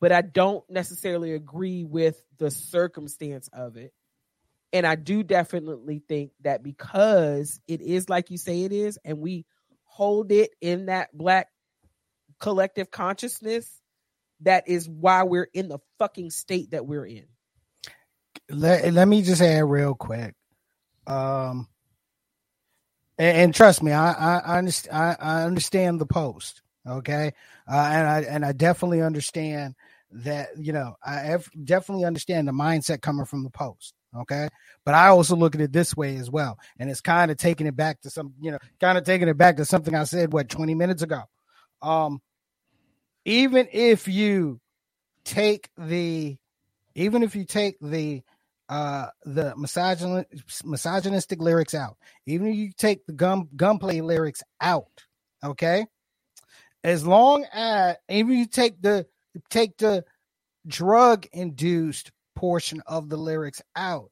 but I don't necessarily agree with the circumstance of it. And I do definitely think that because it is like you say it is, and we hold it in that black collective consciousness, that is why we're in the fucking state that we're in. let, let me just add real quick. Um, and, and trust me, I I, I, understand, I understand the post. Okay, uh, and I and I definitely understand that you know I definitely understand the mindset coming from the post. Okay, but I also look at it this way as well, and it's kind of taking it back to some you know kind of taking it back to something I said what twenty minutes ago. Um, even if you take the even if you take the uh the misogyn- misogynistic lyrics out even if you take the gun gunplay lyrics out okay as long as even if you take the take the drug induced portion of the lyrics out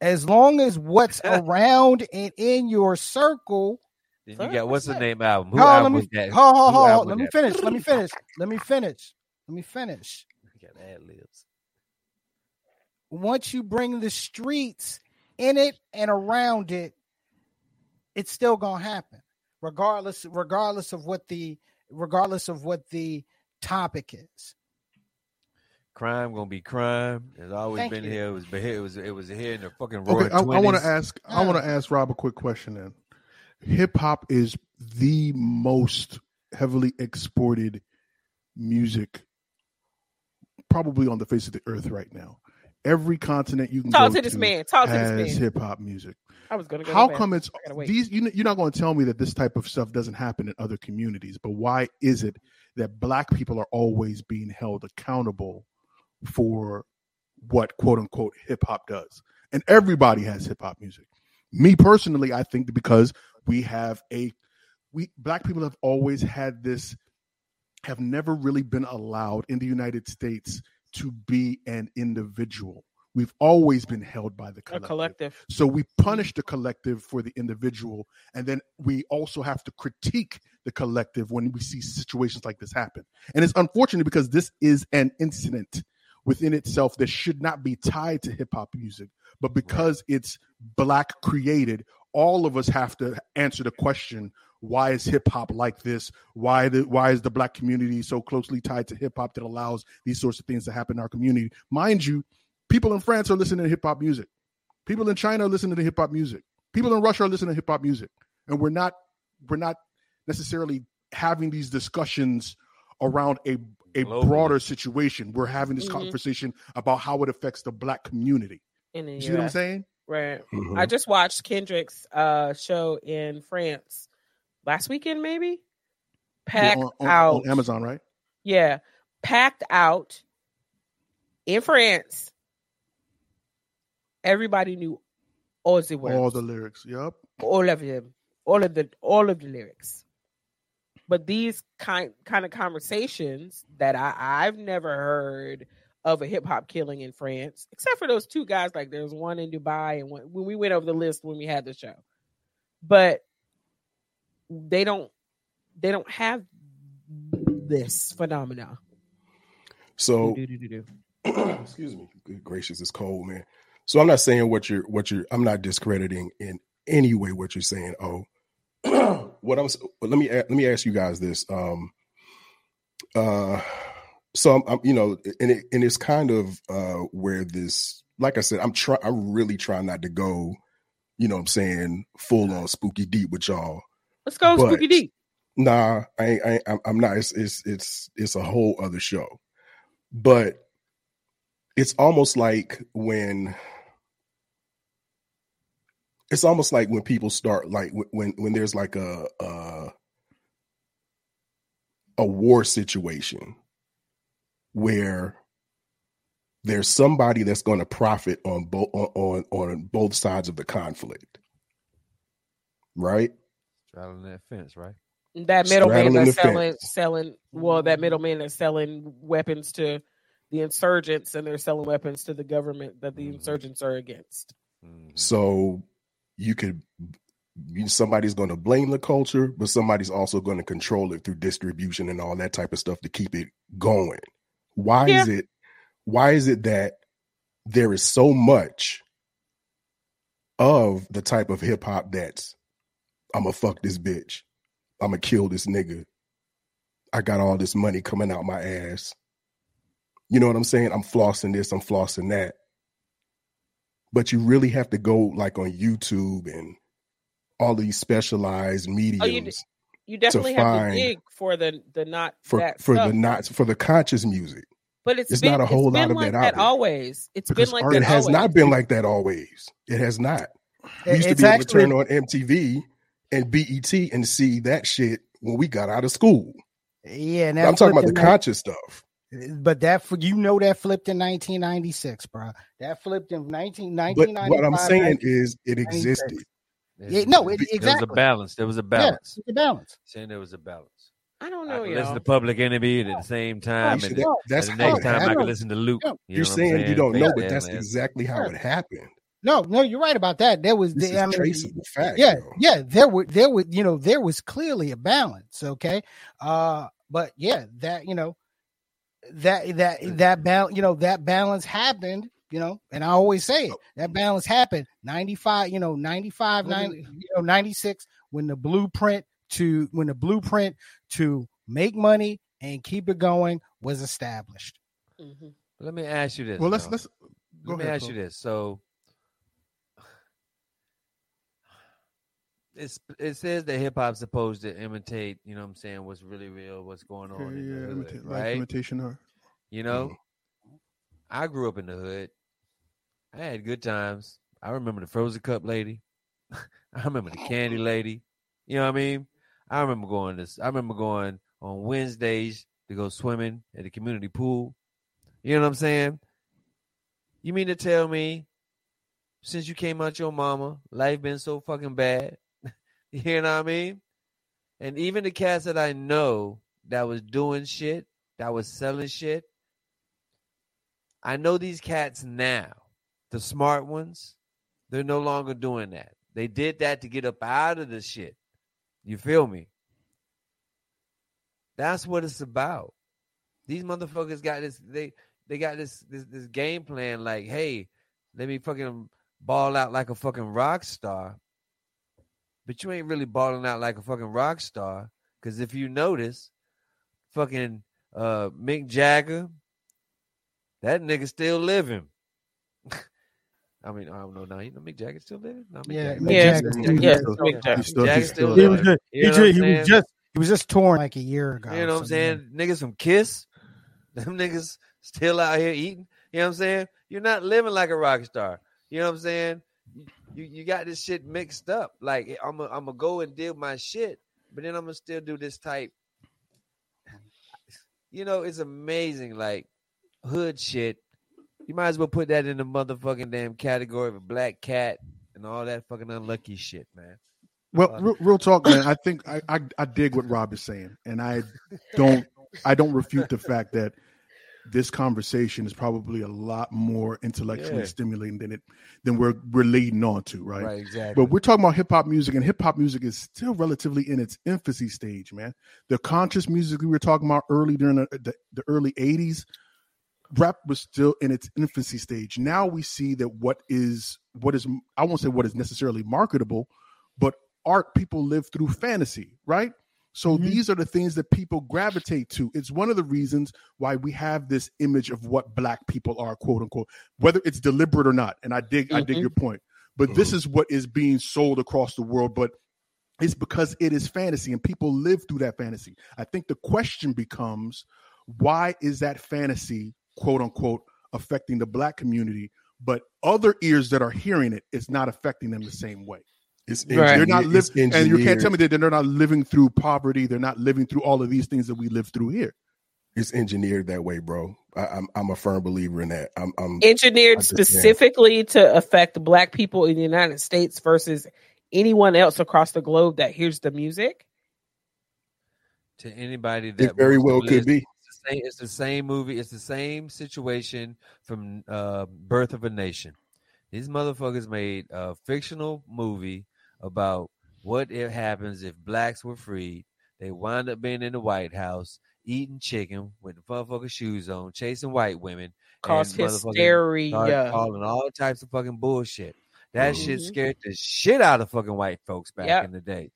as long as what's around and in your circle Then you got what's the name album? Who hold album let me that? hold, hold, hold, let me finish let me finish let me finish let me finish You got ad libs. Once you bring the streets in it and around it, it's still gonna happen, regardless, regardless of what the regardless of what the topic is. Crime gonna be crime. It's always Thank been you. here. It was been here. It was it was here in the fucking Okay, I, I want to ask. I want to ask Rob a quick question. Then, hip hop is the most heavily exported music, probably on the face of the earth right now. Every continent you can Talk go to this man. Talk to has this man. hip hop music. I was gonna go. How to come it's I gotta wait. these? You, you're not going to tell me that this type of stuff doesn't happen in other communities, but why is it that black people are always being held accountable for what quote unquote hip hop does? And everybody has hip hop music. Me personally, I think because we have a we black people have always had this have never really been allowed in the United States to be an individual. We've always been held by the a collective. collective. So we punish the collective for the individual, and then we also have to critique the collective when we see situations like this happen. And it's unfortunate because this is an incident within itself that should not be tied to hip hop music, but because it's black created, all of us have to answer the question why is hip hop like this? Why the why is the black community so closely tied to hip hop that allows these sorts of things to happen in our community? Mind you, people in France are listening to hip hop music. People in China are listening to hip hop music. People in Russia are listening to hip hop music. And we're not we're not necessarily having these discussions around a a Globally. broader situation. We're having this Mhm. conversation about how it affects the black community. in the You see what I'm saying? Right. Mhm. I just watched Kendrick's uh show in France last weekend, maybe. Yeah, Packed on, on- out. on Amazon, right? Yeah, packed out in France. Everybody knew all the words, All the lyrics. Yep. all of them, all of the all of the lyrics. But these kind kind of conversations that I I've never heard of a hip hop killing in France, except for those two guys. Like there's one in Dubai and one when we went over the list when we had the show, but they don't they don't have this phenomena. So excuse me. Good gracious it's cold man. So i'm not saying what you're what you're i'm not discrediting in any way what you're saying. Oh what i'm s- but let me let me ask you guys this. Um uh so i'm, I'm you know and it and it's kind of uh where this like i said i'm trying i'm really trying not to go you know what i'm saying full on spooky deep with y'all Let's go But- spooky deep. Nah, I, ain't- I I'm, not. It's, it's it's it's a whole other show, but it's almost like when it's almost like when people start like when when, there's like a, a a war situation where there's somebody that's going to profit on both on, on on both sides of the conflict, right? Straddling that fence, right? That middleman Straddling that's selling fence. selling well, that middleman that's selling weapons to the insurgents and they're selling weapons to the government that the Mhm. insurgents are against. Mhm. So you could somebody's going to blame the culture, but somebody's also going to control it through distribution and all that type of stuff to keep it going. Why is it why is it that there is so much of the type of hip hop that's I'm gonna fuck this bitch. I'm gonna kill this nigga. I got all this money coming out my ass. You know what I'm saying? I'm flossing this, I'm flossing that but you really have to go like on YouTube and all these specialized oh, mediums You definitely have find- to dig for the the not for that for stuff. the not for the conscious music. but it's it's been, not a whole been lot of like that out that always. It's Because been like art- that It has always. not been like that always. It has not. We used to be able to actually turn on MTV and BET and see that shit when we got out of school. yeah. And I'm talking about the in conscious stuff. But that you know that flipped in 1996, bro. That flipped in 19, But 1995. what I'm saying is it existed. Yeah, no, it- There was a balance. There was a yeah, balance. it's a balance. Saying there was a balance. I don't know, could y'all. listen to Public Enemy and at the same oh, time, You and that- that's and the how next it time I can listen to Luke. Yeah. You You're what I'm saying you don't know, but that's man. exactly how it happened. No, no, you're right about that. There was, This the, is I mean, traceable fact. yeah, yo. yeah. There were, there was, you know, there was clearly a balance. Okay, uh, but yeah, that you know, that that that balance, you know, that balance happened. You know, and I always say it. That balance happened. 95, you know, 95, 90, you know, 96 when the blueprint to when the blueprint to make money and keep it going was established. Mhm. Let me ask you this. Well, let's though. let's go Let me ahead. ask you this. So it's it says that hip hop's supposed to imitate, you know what I'm saying, what's really real, what's going on Yeah, in yeah, the hood, imitate, like right? imitation art. You know, mm-hmm. I grew up in the hood. I had good times. I remember the frozen cup lady. I remember the candy lady. You know what I mean? I remember going this. I remember going on Wednesdays to go swimming at the community pool. You know what I'm saying? You mean to tell me since you came out your mama, life been so fucking bad? you know what I mean? And even the cats that I know that was doing shit, that was selling shit, I know these cats now, the smart ones, they're no longer doing that. They did that to get up out of the shit. You feel me? That's what it's about. These motherfuckers got this. They they got this this this game plan. Like, hey, let me fucking ball out like a fucking rock star, but you ain't really balling out like a fucking rock star. Because if you notice, fucking uh, Mick Jagger, that nigga still living. I mean, I don't know now. You know Mick Jagger still living? No, Mick Yeah, Jagger- Mick Yeah, Jagger still- yeah, still- Mick Jagger. Still, Jagger still still He living. was, just, You he, know ju- he was just he was just torn like a year ago. You know what I'm saying? Niggas from Kiss, them niggas still out here eating. You know what I'm saying? You're not living like a rock star. You know what I'm saying? You you got this shit mixed up. Like I'm gonna I'm gonna go and deal my shit, but then I'm gonna still do this type. You know, it's amazing. Like hood shit. You might as well put that in the motherfucking damn category of a black cat and all that fucking unlucky shit, man. Well, Uh, real, real talk, man. I think I, I I dig what Rob is saying, and I don't I don't refute the fact that this conversation is probably a lot more intellectually Yeah. stimulating than it than we're we're leading on to, right? Right, exactly. But we're talking about hip hop music, and hip hop music is still relatively in its infancy stage, man. The conscious music we were talking about early during the, the, the early '80s, rap was still in its infancy stage. Now we see that what is what is I won't say what is necessarily marketable, but art people live through fantasy, right? So Mhm. these are the things that people gravitate to. It's one of the reasons why we have this image of what black people are, quote unquote, whether it's deliberate or not. And I dig, I dig Mhm. your point. But this is what is being sold across the world. But it's because it is fantasy and people live through that fantasy. I think the question becomes why is that fantasy, quote unquote, affecting the black community, but other ears that are hearing it, it's not affecting them the same way. It's Right. They're not living, and you can't tell me that they're not living through poverty. They're not living through all of these things that we live through here. it's engineered that way, bro. I, I'm I'm a firm believer in that. I'm I'm engineered I just- yeah. specifically to affect black people in the United States versus anyone else across the globe that hears the music. to anybody that it very well could be. It's the, same, it's the same movie. It's the same situation from uh, Birth of a Nation. These motherfuckers made a fictional movie about what it happens if blacks were freed. They wind up being in the White House, eating chicken with the motherfucking shoes on, chasing white women, Cause hysteria. calling all types of fucking bullshit. That shit Mhm. scared the shit out of fucking white folks back Yep. in the day.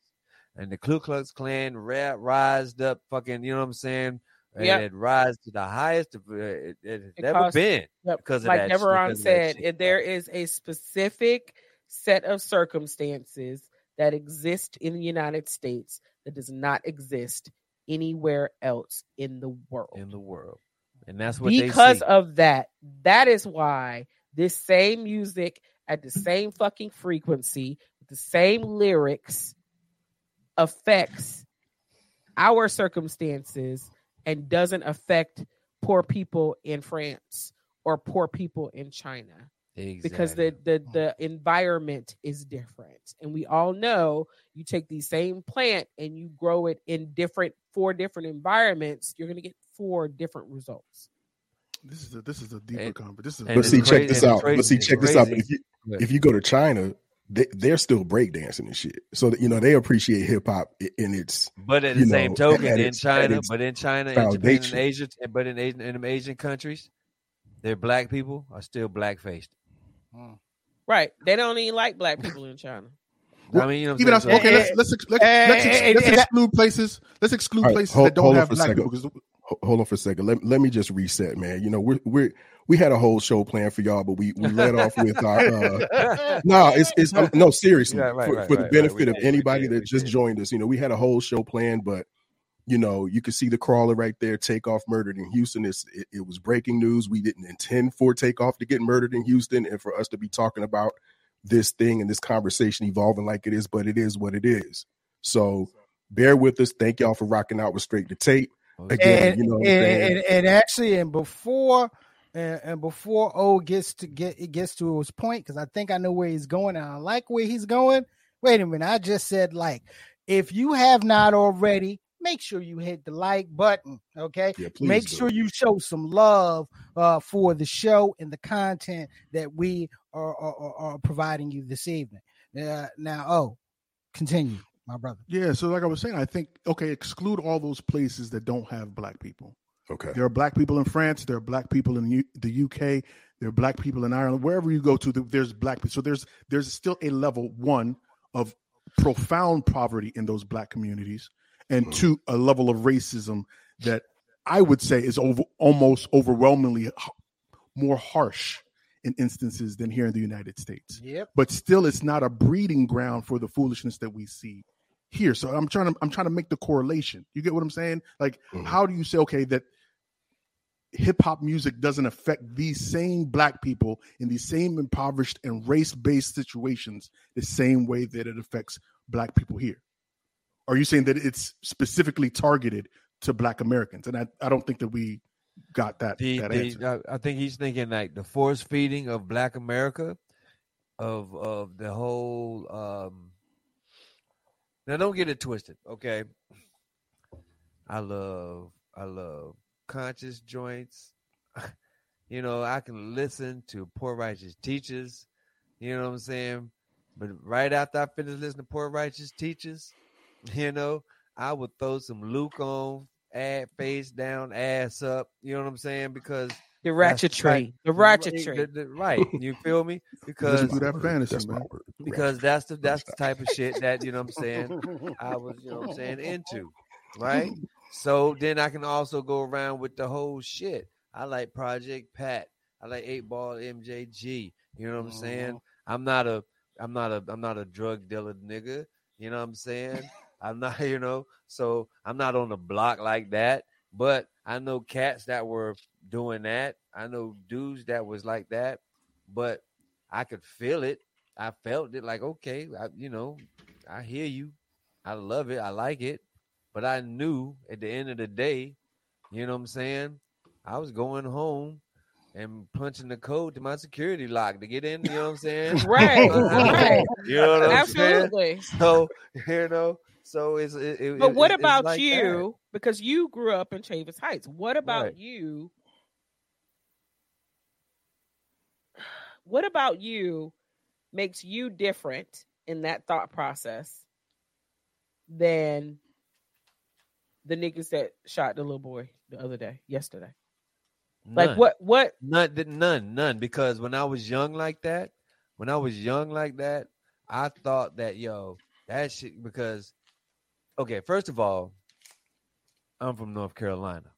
And the Ku Klux Klan ra- rised up fucking, you know what I'm saying? And Yep. it rise to the highest of, uh, it, it has It never caused- been. Yep. because of like that shit- Deveron because of that said, shit. there is a specific set of circumstances that exist in the United States that does not exist anywhere else in the world. in the world. And that's what because of that, that is why this same music at the same fucking frequency, the same lyrics, affects our circumstances and doesn't affect poor people in France or poor people in China because the, the hmm. the environment is different and we all know you take the same plant and you grow it in different four different environments you're going to get four different results This is a this is a deeper And- conversation. This is and But it's see, crazy- check this and it's out. But crazy- see, it's check this out. crazy. If you if you go to China, they, they're still breakdancing and shit. So that, you know they appreciate hip hop in its But at the you same know, token, in its- China, but in China, in Japan, and. Asia, but in Asian, in Asian countries, their black people are still black faced. Right they don't even like black people in china I mean, you know, Even saying? us, okay, let's let's let's, let's, ex- let's exclude places. Let's exclude All right, places hold- that don't on have for a black second. people. Because hold on for a second. Let, let me just reset, man. You know, we're we're we had a whole show planned for y'all, but we we let off with our uh no, it's it's um, no seriously Right, right, for, right, for the right, right. benefit We of anybody did, that just did. joined us. You know, we had a whole show planned, but you know, you could see the crawler right there, Takeoff murdered in Houston. It's, it, it was breaking news. We didn't intend for Takeoff to get murdered in Houston, and for us to be talking about this thing and this conversation evolving like it is, but it is what it is. So bear with us. Thank y'all for rocking out with straight to tape. Oh, Again, and, you know and, and, and actually, and before and, and before O gets to get it gets to his point, because I think I know where he's going, and I like where he's going. Wait a minute, I just said like, if you have not already, make sure you hit the like button. Okay, Yeah, make do. sure you show some love uh, for the show and the content that we are, are, are- are providing you this evening. Uh, now, oh, continue, my brother. yeah, so like I was saying, I think okay, exclude all those places that don't have black people. Okay. There are black people in France. There are black people in U- the UK. There are black people in Ireland. Wherever you go to, there's black people. So there's there's still a level one of profound poverty in those black communities, and Mhm. two, a level of racism that I would say is over almost overwhelmingly more harsh in instances than here in the United States. Yep. But still, it's not a breeding ground for the foolishness that we see here. So I'm trying to I'm trying to make the correlation. You get what I'm saying? Like, Mhm. how do you say okay that hip hop music doesn't affect these same black people in these same impoverished and race based situations the same way that it affects black people here? Are you saying that it's specifically targeted to black Americans? And I, I don't think that we got that, The, that the- answer. I, I think he's thinking like the force feeding of Black America, of of the whole. um Now, don't get it twisted, okay? I love, I love conscious joints. you know, I can listen to poor righteous teachers. You know what I'm saying? But right after I finish listening to poor righteous teachers, you know, I would throw some Luke on, add face down, ass up. You know what I'm saying? Because The That's ratchetry. right. The right, ratchetry. the- the- right. You feel me? Because Listen to that fantasy, That's man. because that's the that's the type of shit that you know what I'm saying I was you know what I'm saying into, right? So then I can also go around with the whole shit. I like Project Pat. I like Eight Ball MJG. You know what I'm saying? Mm-hmm. I'm not a I'm not a I'm not a drug dealer nigga. You know what I'm saying? I'm not, you know, so I'm not on the block like that. But I know cats that were doing that. I know dudes that was like that. But I could feel it. I felt it like, okay, I, you know, I hear you. I love it. I like it. But I knew at the end of the day, you know what I'm saying? I was going home and punching the code to my security lock to get in, you know what I'm saying? Right, right. You know what I'm saying? Absolutely. So, you know, so it's it, it- But what it- about like that. you? Because you grew up in Chavis Heights. What about Right. you? What about you makes you different in that thought process than the niggas that shot the little boy the other day, yesterday? Like what what None, none, none. Because when I was young like that, when I was young like that, I thought that yo, that shit. Because okay, first of all, I'm from North Carolina,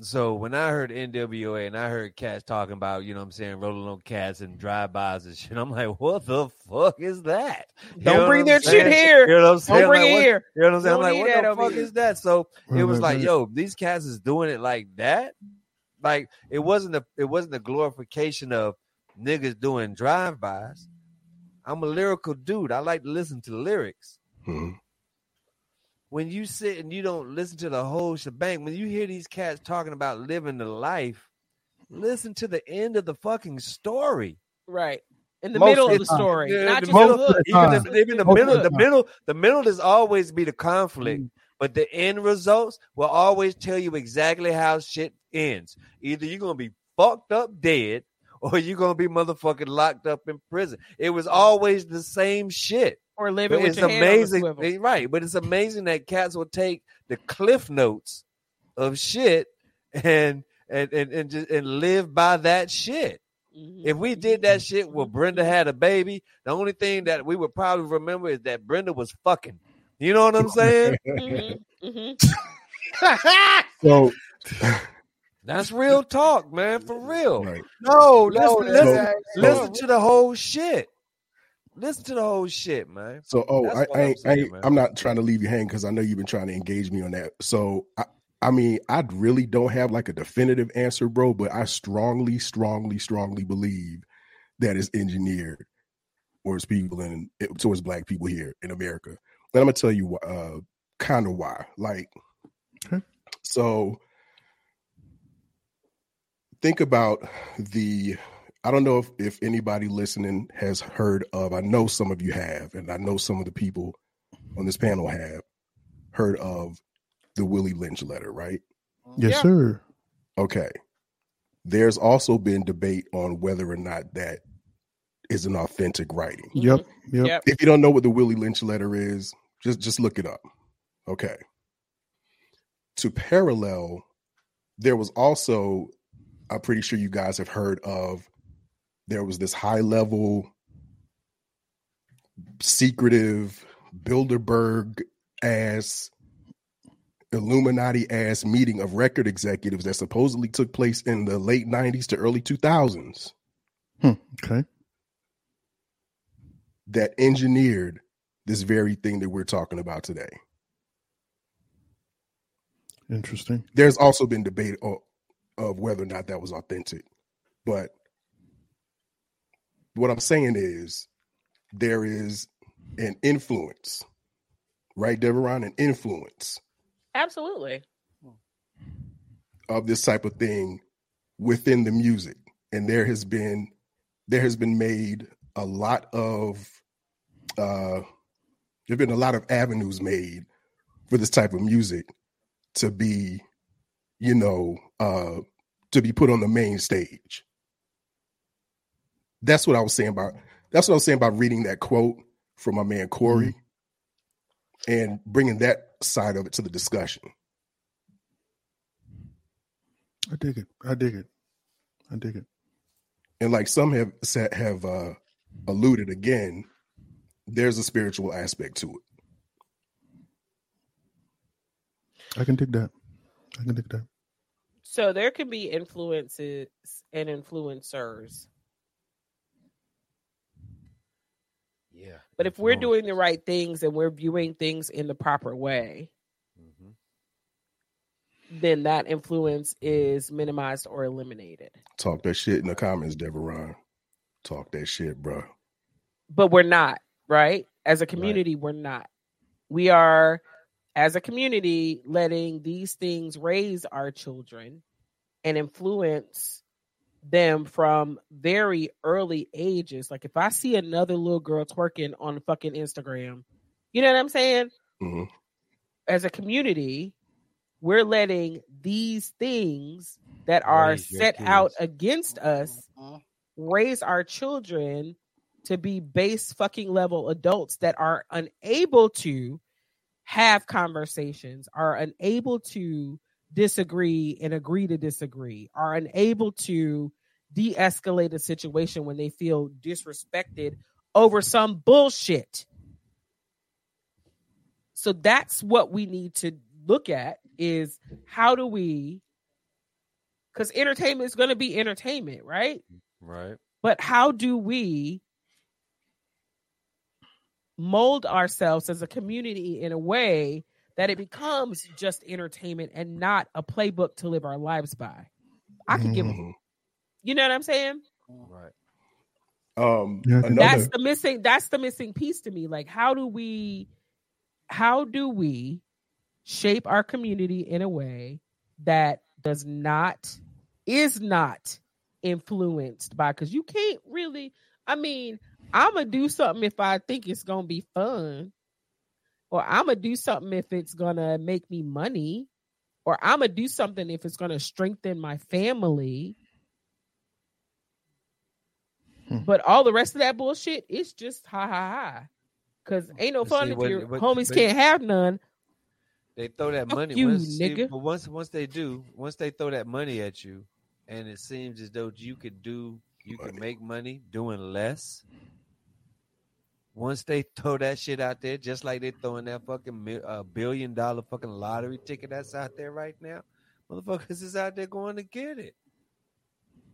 so when I heard NWA and I heard cats talking about, you know, what I'm saying rolling on cats and drive-bys and shit, I'm like, what the fuck is that? You don't bring that shit here. You know what I'm saying? Don't bring Like, it here. You know what I'm saying? Don't I'm like, what the fuck here. is that? So it was like, yo, these cats is doing it like that. Like it wasn't a it wasn't a glorification of niggas doing drive-bys. I'm a lyrical dude. I like to listen to lyrics. Mhm. When you sit and you don't listen to the whole shebang, when you hear these cats talking about living the life, listen to the end of the fucking story. Right. In the Most middle of of the the time. story. Yeah, not the just middle- the hook. the. Even the, even the Most of middle, the the middle, the middle is always be the conflict, mm. but the end results will always tell you exactly how shit ends. Either you're gonna be fucked up dead, or you're gonna be motherfucking locked up in prison. It was always the same shit. Or living But with it's your amazing, head on the eh, right? But it's amazing that cats will take the cliff notes of shit and and and and, just, and live by that shit. Mhm. If we did that shit where Brenda had a baby, the only thing that we would probably remember is that Brenda was fucking. You know what I'm saying? Mhm. Mhm. So, That's real talk, man, for real. right. no, Listen, no, listen, that's- listen to the whole shit. Listen to the whole shit, man. So, oh, That's I, I, I'm ain't, saying, I, am not trying to leave you hanging because I know you've been trying to engage me on that. So, I, I mean, I really don't have like a definitive answer, bro, but I strongly, strongly, strongly believe that it's engineered towards people and towards black people here in America. And I'm gonna tell you uh, kind of why. Like, Okay. so think about the I don't know if, if anybody listening has heard of, I know some of you have, and I know some of the people on this panel have heard of the Willie Lynch letter, right? Yes, Yeah. sir. Okay. There's also been debate on whether or not that is an authentic writing. Yep. Yep. Yep. If you don't know what the Willie Lynch letter is, just just look it up. Okay. To parallel there was also, I'm pretty sure you guys have heard of, there was this high level, secretive Bilderberg ass, Illuminati ass meeting of record executives that supposedly took place in the late 90s to early 2000s Hmm. Okay. that engineered this very thing that we're talking about today. Interesting. there's also been debate of, whether or not that was authentic. But what I'm saying is there is an influence, right, Deveron? An influence Absolutely. of this type of thing within the music. And there has been there has been made a lot of uh there've been a lot of avenues made for this type of music to be, you know, uh to be put on the main stage. That's what I was saying about that's what I was saying about reading that quote from my man Corey and bringing that side of it to the discussion. I dig it. I dig it. I dig it. and like some have said have uh alluded again there's a spiritual aspect to it I can dig that. I can dig that. So there can be influences and influencers. Yeah. But if we're doing the right things and we're viewing things in the proper way, Mhm. then that influence is minimized or eliminated. talk that shit in the comments deveron talk that shit bro But we're not, right? As a community, we're not. We are, as a community, letting these things raise our children and influence them from very early ages. Like if I see another little girl twerking on fucking Instagram, you know what I'm saying? Mhm. As a community, we're letting these things that are Raise set out against us raise our children to be base fucking level adults that are unable to have conversations, are unable to disagree and agree to disagree, are unable to de escalate a situation when they feel disrespected over some bullshit. So that's what we need to look at is how do we because entertainment is going to be entertainment, right? Right. But how do we mold ourselves as a community in a way that it becomes just entertainment and not a playbook to live our lives by? I could give, Mhm. you know what I'm saying? Right. um Yeah, I another That's the missing. That's the missing piece to me. Like, how do we, how do we shape our community in a way that does not, is not influenced by? Because you can't really. I mean, I'm gonna do something if I think it's gonna be fun, or I'm gonna do something if it's gonna make me money, or I'm gonna do something if it's gonna strengthen my family. Hmm. But all the rest of that bullshit, it's just ha ha ha. Cause ain't no fun see, if what- your but- homies but- can't have none. They throw that Fuck money. you, once, see, nigga. but once once they do, once they throw that money at you, and it seems as though you could do, you can make money doing less. Once they throw that shit out there, just like they throwing that fucking uh, billion dollar fucking lottery ticket that's out there right now, motherfuckers is out there going to get it.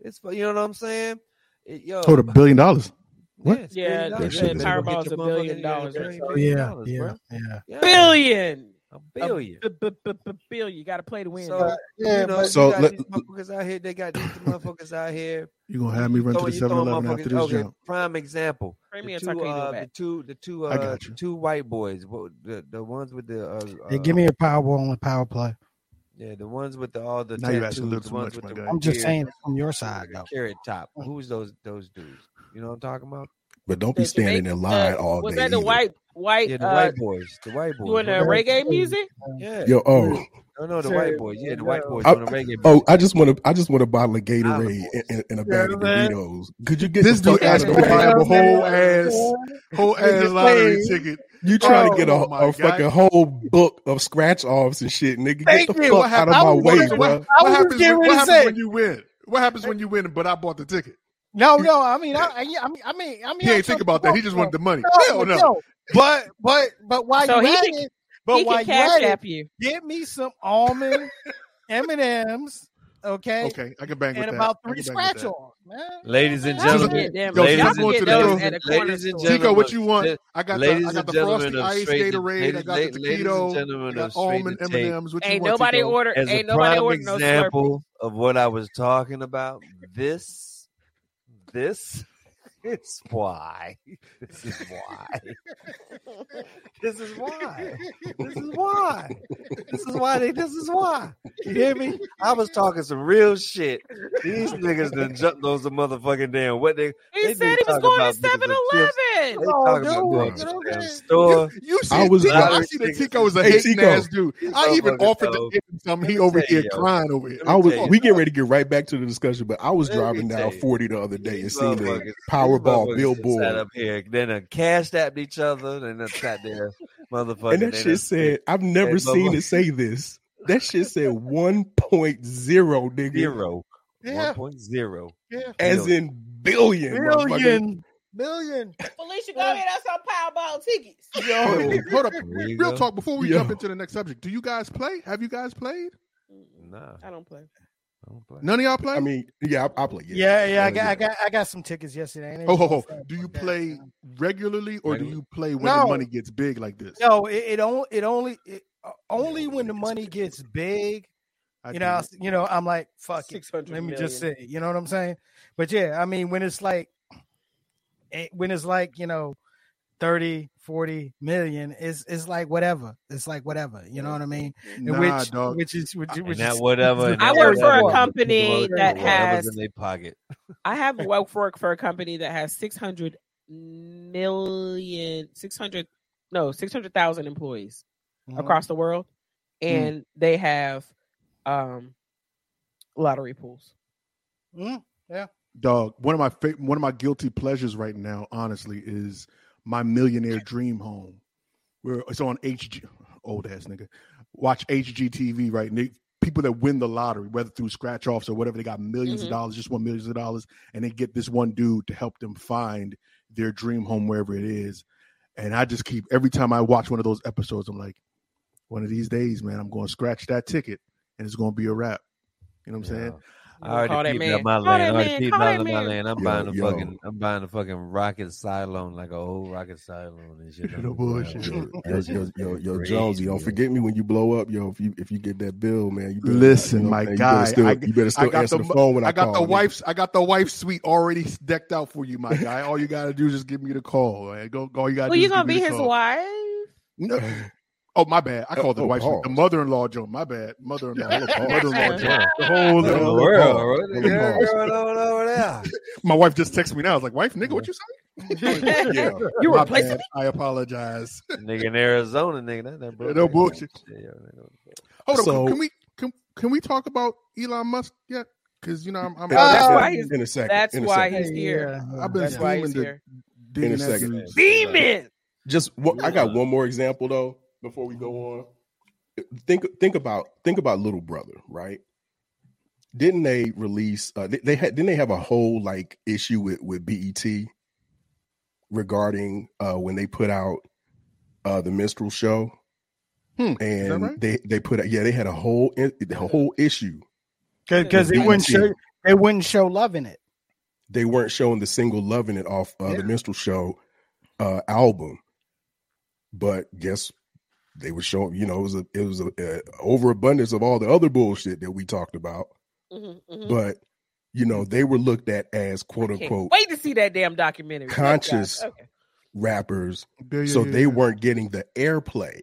It's fu- you know what I'm saying? It, yo, Oh, the billion dollars. What? it's Yeah, billion they dollars. said You better go Powerball's a billion dollars gotta or get so. your billion yeah yeah yeah Yeah, Billion. A billion. A b- b- b- billion. You got to play to win. So, dog. yeah you know, but you So got let- these motherfuckers out here. They got these motherfuckers out here. You gonna have me run to throwing- the 7-Eleven after this okay, jump? Prime example. Bring The two, uh, the two, the two, I uh, got the you. two white boys. The the ones with the uh, yeah, uh, give me a Powerball and power play. yeah, the ones with the all the Now you're tattoos, asking a little the too ones much, with my the guy. I'm just saying it from your side though. carrot top. Who's those those dudes? You know what I'm talking about? but don't be standing Jamaican- in line all Was day that the either. white white Yeah, the uh, white boys. The white boys. doing the What- reggae music? yeah. yo oh No, no, the Sure. white boys. Yeah, the white boys I- doing the reggae. oh i just want to i just want a bottle of gatorade Island and, and, and a Yeah, bag of man. doritos could you get This dude fuck out asked of to buy a whole ass, whole ass lottery ticket. You trying to get a, Oh, a fucking whole book of scratch offs and shit, nigga. Thank get the you. fuck out of my way, bro. I What happens, when, what happens when you win? What happens when you win? But I bought the ticket. No, no. I mean, I, I, I mean, I mean, I mean, He ain't think about that. He just wanted the money. Hell no. no. But, but, but while So you he at can- it, but he while can you cash at it, app you. get me some almond M and M's, okay, Okay, I can bang with and that. about I three can bang with scratch that. offs, man. Ladies and gentlemen, can get them- Yo, ladies and gentlemen, those at a corner ladies and gentlemen, Chico, what you want? Ladies I got ladies the I got the frosty ice straight to- Gatorade. I got the ladies and taquito. gentlemen I got almond M and M's. What you Ain't want? nobody Chico? order. As a Ain't nobody prime order no example of what I was talking about, this, this is why. This is why. This is why. This is why. This is why they. This is why. You hear me? I was talking some real shit. These niggas done jumped on some motherfucking damn what they. He They said he was going about to niggas 7 of chips. They Eleven. Oh, talking about dude, you damn store. You see, I was- Tico, I see that. Tico is a Hey, hating Tico. ass dude. I even offered to fellow. give him something. He me over here crying over here. I was. We getting ready to get right back to the discussion, but I was driving down forty the other day and These seen the motherfuckers- these Powerball motherfuckers billboard, Sat up here, then uh, cashed at each other, and then sat there, motherfucker. and that shit said, "I've never seen it say this." That shit said one point zero, nigga, zero, Yeah, one point zero. yeah. as in billion, motherfucker. Billion, billion. Felicia, go ahead. That's our Powerball tickets. Yo, hold up. Real go. talk. Before we Yo. jump into the next subject, do you guys play? Have you guys played? Nah, I don't play. I don't play. None of y'all play. I mean, yeah, I, I play. Yeah, yeah. I got, I got, I got some tickets yesterday. and oh, ho, ho. Do you like that, play man. regularly, or do you play when No. the money gets big like this? No, it, it only, it only, it, uh, only when the money gets big. I You know, it. you know. I'm like, fuck it. 600 Let me just say, you know what I'm saying? But yeah, I mean, when it's like, eh, when it's like, you know, 30, 40 million, it's it's like whatever. It's like whatever. You know what I mean? Nah, which, dog. which is which, which that is whatever. I that work for a company that has- in their pocket. I have work work for a company that has 600 million, 600, no, 600,000 employees Mhm. across the world. And they have um lottery pools. Mhm. Dog, one of my fa- one of my guilty pleasures right now, honestly, is my millionaire dream home. Where it's on HG, old ass nigga. Watch HGTV, right? And they, people that win the lottery, whether through scratch offs or whatever, they got 1000000s Mhm. of dollars, just won millions of dollars, and they get this one dude to help them find their dream home wherever it is. And I just keep every time I watch one of those episodes, I'm like, one of these days, man, I'm going to scratch that ticket, and it's going to be a wrap. You know what I'm saying? I Call already that peeped man. out my Call land. I already man. peeped out that of my man. land. I'm Yo, buying a yo. fucking. I'm buying a fucking rocket Cylon, like a whole rocket Cylon and shit. No bullshit. Yo, yo, yo, yo, yo, crazy, Jonesy, don't yo. forget me when you blow up, yo. If you if you get that bill, man, you better, Listen, you know, my man, you guy, better still, I- you better still I answer the, the, phone when I, I got call, the nigga. wife's I got the wife's suite already decked out for you, my guy. All you gotta do is just give me the call. Man. Go, all you gotta Well, do you gonna be his wife? No. Oh, my bad. I oh, called the Oh, wife's. The mother-in-law joke. My bad. Mother-in-law. Hello. Mother-in-law. The whole What little- the Hello, world? Paul. What the Hello, Paul. going over there? My wife just texted me now. I was like, "Wife, nigga, what you say?" yeah, You My replacing bad. I apologize. nigga in Arizona, nigga. That, that Yeah, no bullshit. Shit, yo. Hold on. So- can we can, can we talk about Elon Musk yet? Because you know I'm, I'm In a that's second, why he's- in a second. that's in a why second. he's here. Yeah, I've been That's why he's here. In a second. dude's- Demon. just one, I got one more example though before we go on. Think think about think about Little Brother, right? Didn't they release? Uh, they, they had didn't they have a whole like issue with with BET regarding uh, when they put out uh, the minstrel show, Hmm, and right? they they put out, yeah they had a whole a whole issue. because they wouldn't show they wouldn't show love in it. They weren't showing the single "Loving It" off uh, Yeah. the minstrel show uh, album, but guess they were showing. You know, it was a it was a, a overabundance of all the other bullshit that we talked about. Mhm, mhm. But you know, they were looked at as quote unquote Wait to see that damn documentary. Conscious. Okay. rappers, Yeah, yeah, so yeah, they yeah. weren't getting the airplay.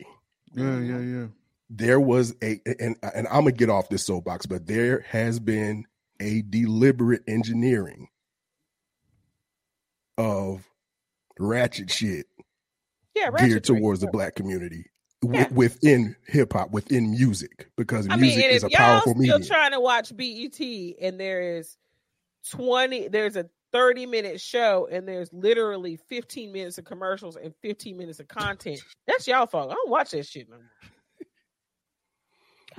Yeah, yeah, yeah. There was a and and I'm gonna get off this soapbox, but there has been a deliberate engineering of ratchet shit Yeah, geared towards the black community w- Yeah. within hip hop, within music, because I mean, music and is if a y'all powerful still medium. trying to watch BET and there is twenty, there's a 30 minute show and there's literally 15 minutes of commercials and 15 minutes of content. That's y'all fault. I don't watch that shit no more.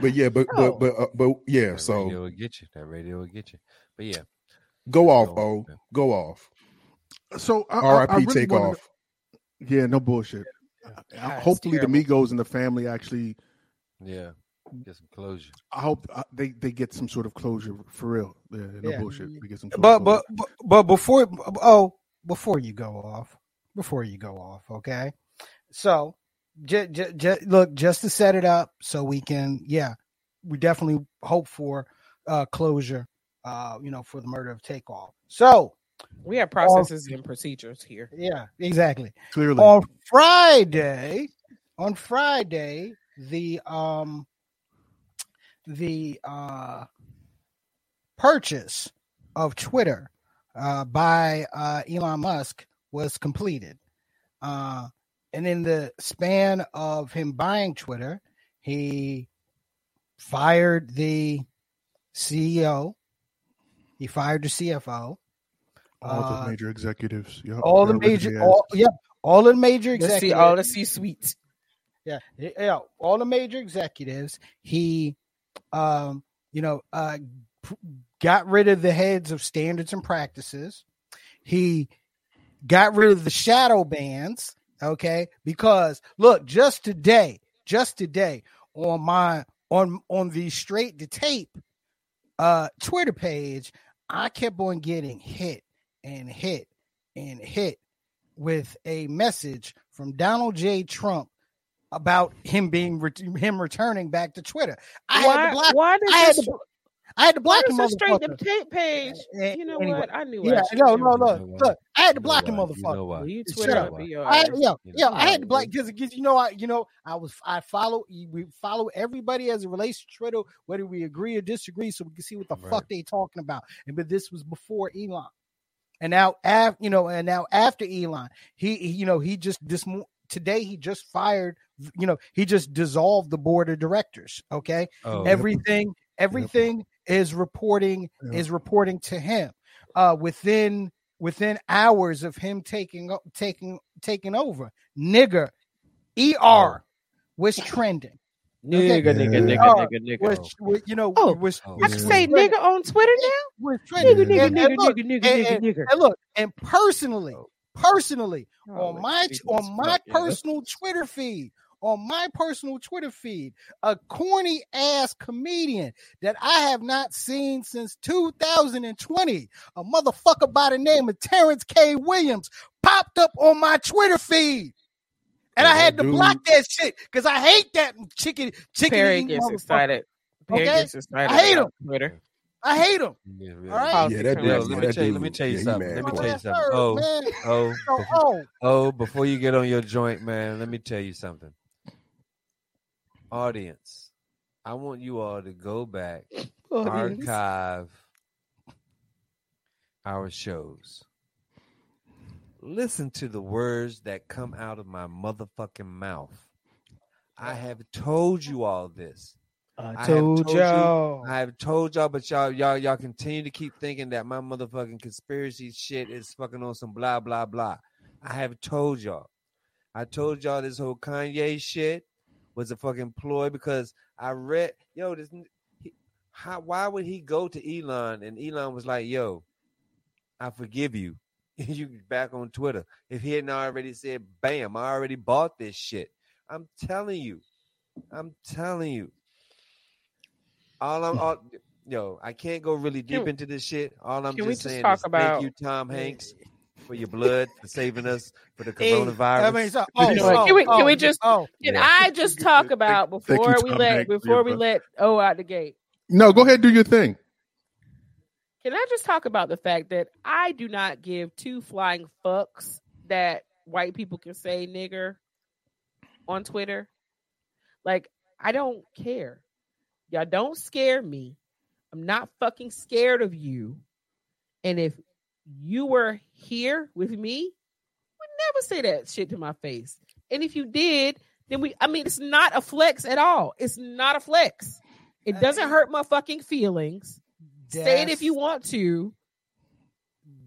But yeah, but No. but but uh, but yeah. That So radio will get you. That radio will get you. But yeah, go off, Go oh, go off. So I, I- I R.I.P. really Take wanna- off. Yeah, no bullshit. God, Hopefully, the Migos and the family actually. yeah. Get some closure. I hope uh, they they get some sort of closure for real. Yeah, no Yeah. bullshit. They get some. Sort but but but but before oh before you go off before you go off okay so j- j- j- look just to set it up so we can yeah we definitely hope for uh closure uh you know for the murder of takeoff so We have processes and procedures here. yeah exactly clearly, on Friday, on Friday, the um the uh purchase of Twitter uh by uh Elon Musk was completed. Uh and in the span of him buying Twitter, he fired the CEO, he fired the CFO, all uh, the major executives. Yep, all the major all, yep, all the major Let's executives. see all the C suites. Yeah, yeah, all the major executives. He, um, you know, uh, p- got rid of the heads of standards and practices. He got rid of the shadow bans. Okay, because look, just today, just today on my on on the straight to tape uh Twitter page, I kept on getting hit and hit and hit with a message from Donald J. Trump about him being ret- him returning back to Twitter. I had to block. why does I had to, I had to block him. does the straight to motherfucker. tape page? A- You know anyway, what? I knew. Yeah, I should no, no, it. look, You look. I had to You know block him, why? motherfucker. You know why? You Shut Twitter up. up I, ass. yeah, yeah, I had to no, block because you know I you know I was I follow we follow everybody as it relates to Twitter, whether we agree or disagree, so we can see what the Right. fuck they talking about. And but this was before Elon, and now after you know, and now after Elon, he, he you know he just this today he just fired you know he just dissolved the board of directors. Okay, Oh, everything everything is reporting Yeah. is reporting to him. Uh within within hours of him taking taking taking over nigger er was trending Nigga, Okay. nigga, nigga, Oh, nigga, nigga. was, was you know Oh, was, Oh, I was can yeah. say trending, nigga on Twitter now. was Nigga, trending. nigga, And- nigga, and look, nigga, nigga, and- nigga, and- nigga. and look and personally Oh. personally Oh, on my Jesus on my fuck, yeah. personal Twitter feed, on my personal Twitter feed, a corny ass comedian that I have not seen since 2020, a motherfucker by the name of Terrence K. Williams, popped up on my Twitter feed. And I had to dude- block that shit because I hate that chicken chicken Perry gets excited. Perry Okay? gets excited. I hate about Twitter. I hate him. Yeah, really. All right. Yeah, that comes dude. let me that tell you. Let me tell you yeah, something. Let me cold. tell you something. Oh, man. oh, oh, oh! Before you get on your joint, man, let me tell you something. Audience, I want you all to go back, Audience. archive our shows. Listen to the words that come out of my motherfucking mouth. I uh, have told you all this. I I have told told you- y'all. I have told y'all, but y'all, y'all, y'all continue to keep thinking that my motherfucking conspiracy shit is fucking on some blah blah blah. I have told y'all. I told y'all this whole Kanye shit was a fucking ploy because I read, yo, this, he, how, why would he go to Elon and Elon was like, yo, I forgive you. you back on Twitter. If he hadn't already said, bam, I already bought this shit. I'm telling you. I'm telling you. All I'm all, yo, I can't go really deep Can- into this shit. All I'm can we just just saying talk is about- thank you, Tom Hanks, for your blood, for saving us for the Hey, coronavirus. I mean, so, oh, You know oh, oh, can we- can oh, we just- oh, Can Yeah. I just talk about Thank- thank you, before we let Hanks, before your we book. let O out the gate? No, go ahead, do your thing. Can I just talk about the fact that I do not give two flying fucks that white people can say nigger on Twitter? Like, I don't care. Y'all don't scare me. I'm not fucking scared of you. And if you were here with me, would never say that shit to my face. And if you did, then we I mean it's not a flex at all. It's not a flex. It doesn't hurt my fucking feelings. Say it if you want to.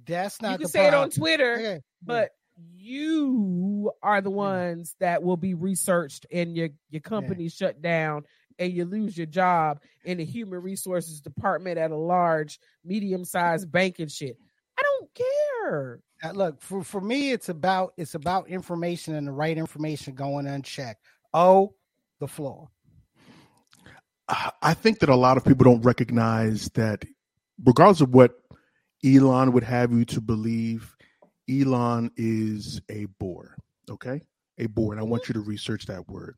That's not you can the say it on Twitter, Yeah. but you are the Yeah. ones that will be researched and your your company shut down and you lose your job in the human resources department at a large medium sized bank and shit i don't care Uh, look for for me it's about it's about information and the right information going unchecked oh the floor I I think that a lot of people don't recognize that, regardless of what Elon would have you to believe, Elon is a Boer. Okay, a Boer, and I want you to research that word.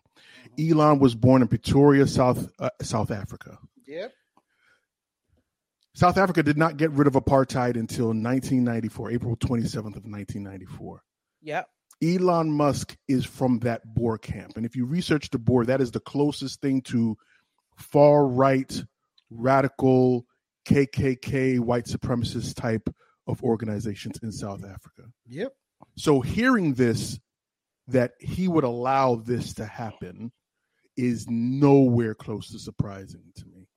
Elon was born in Pretoria, South uh, South Africa. yep South Africa did not get rid of apartheid until 1994, April 27th of 1994. yep Elon Musk is from that Boer camp. And if you research the Boer, that is the closest thing to far right, radical, KKK, white supremacist type of organizations in South Africa. yep So hearing this, that he would allow this to happen, is nowhere close to surprising to me.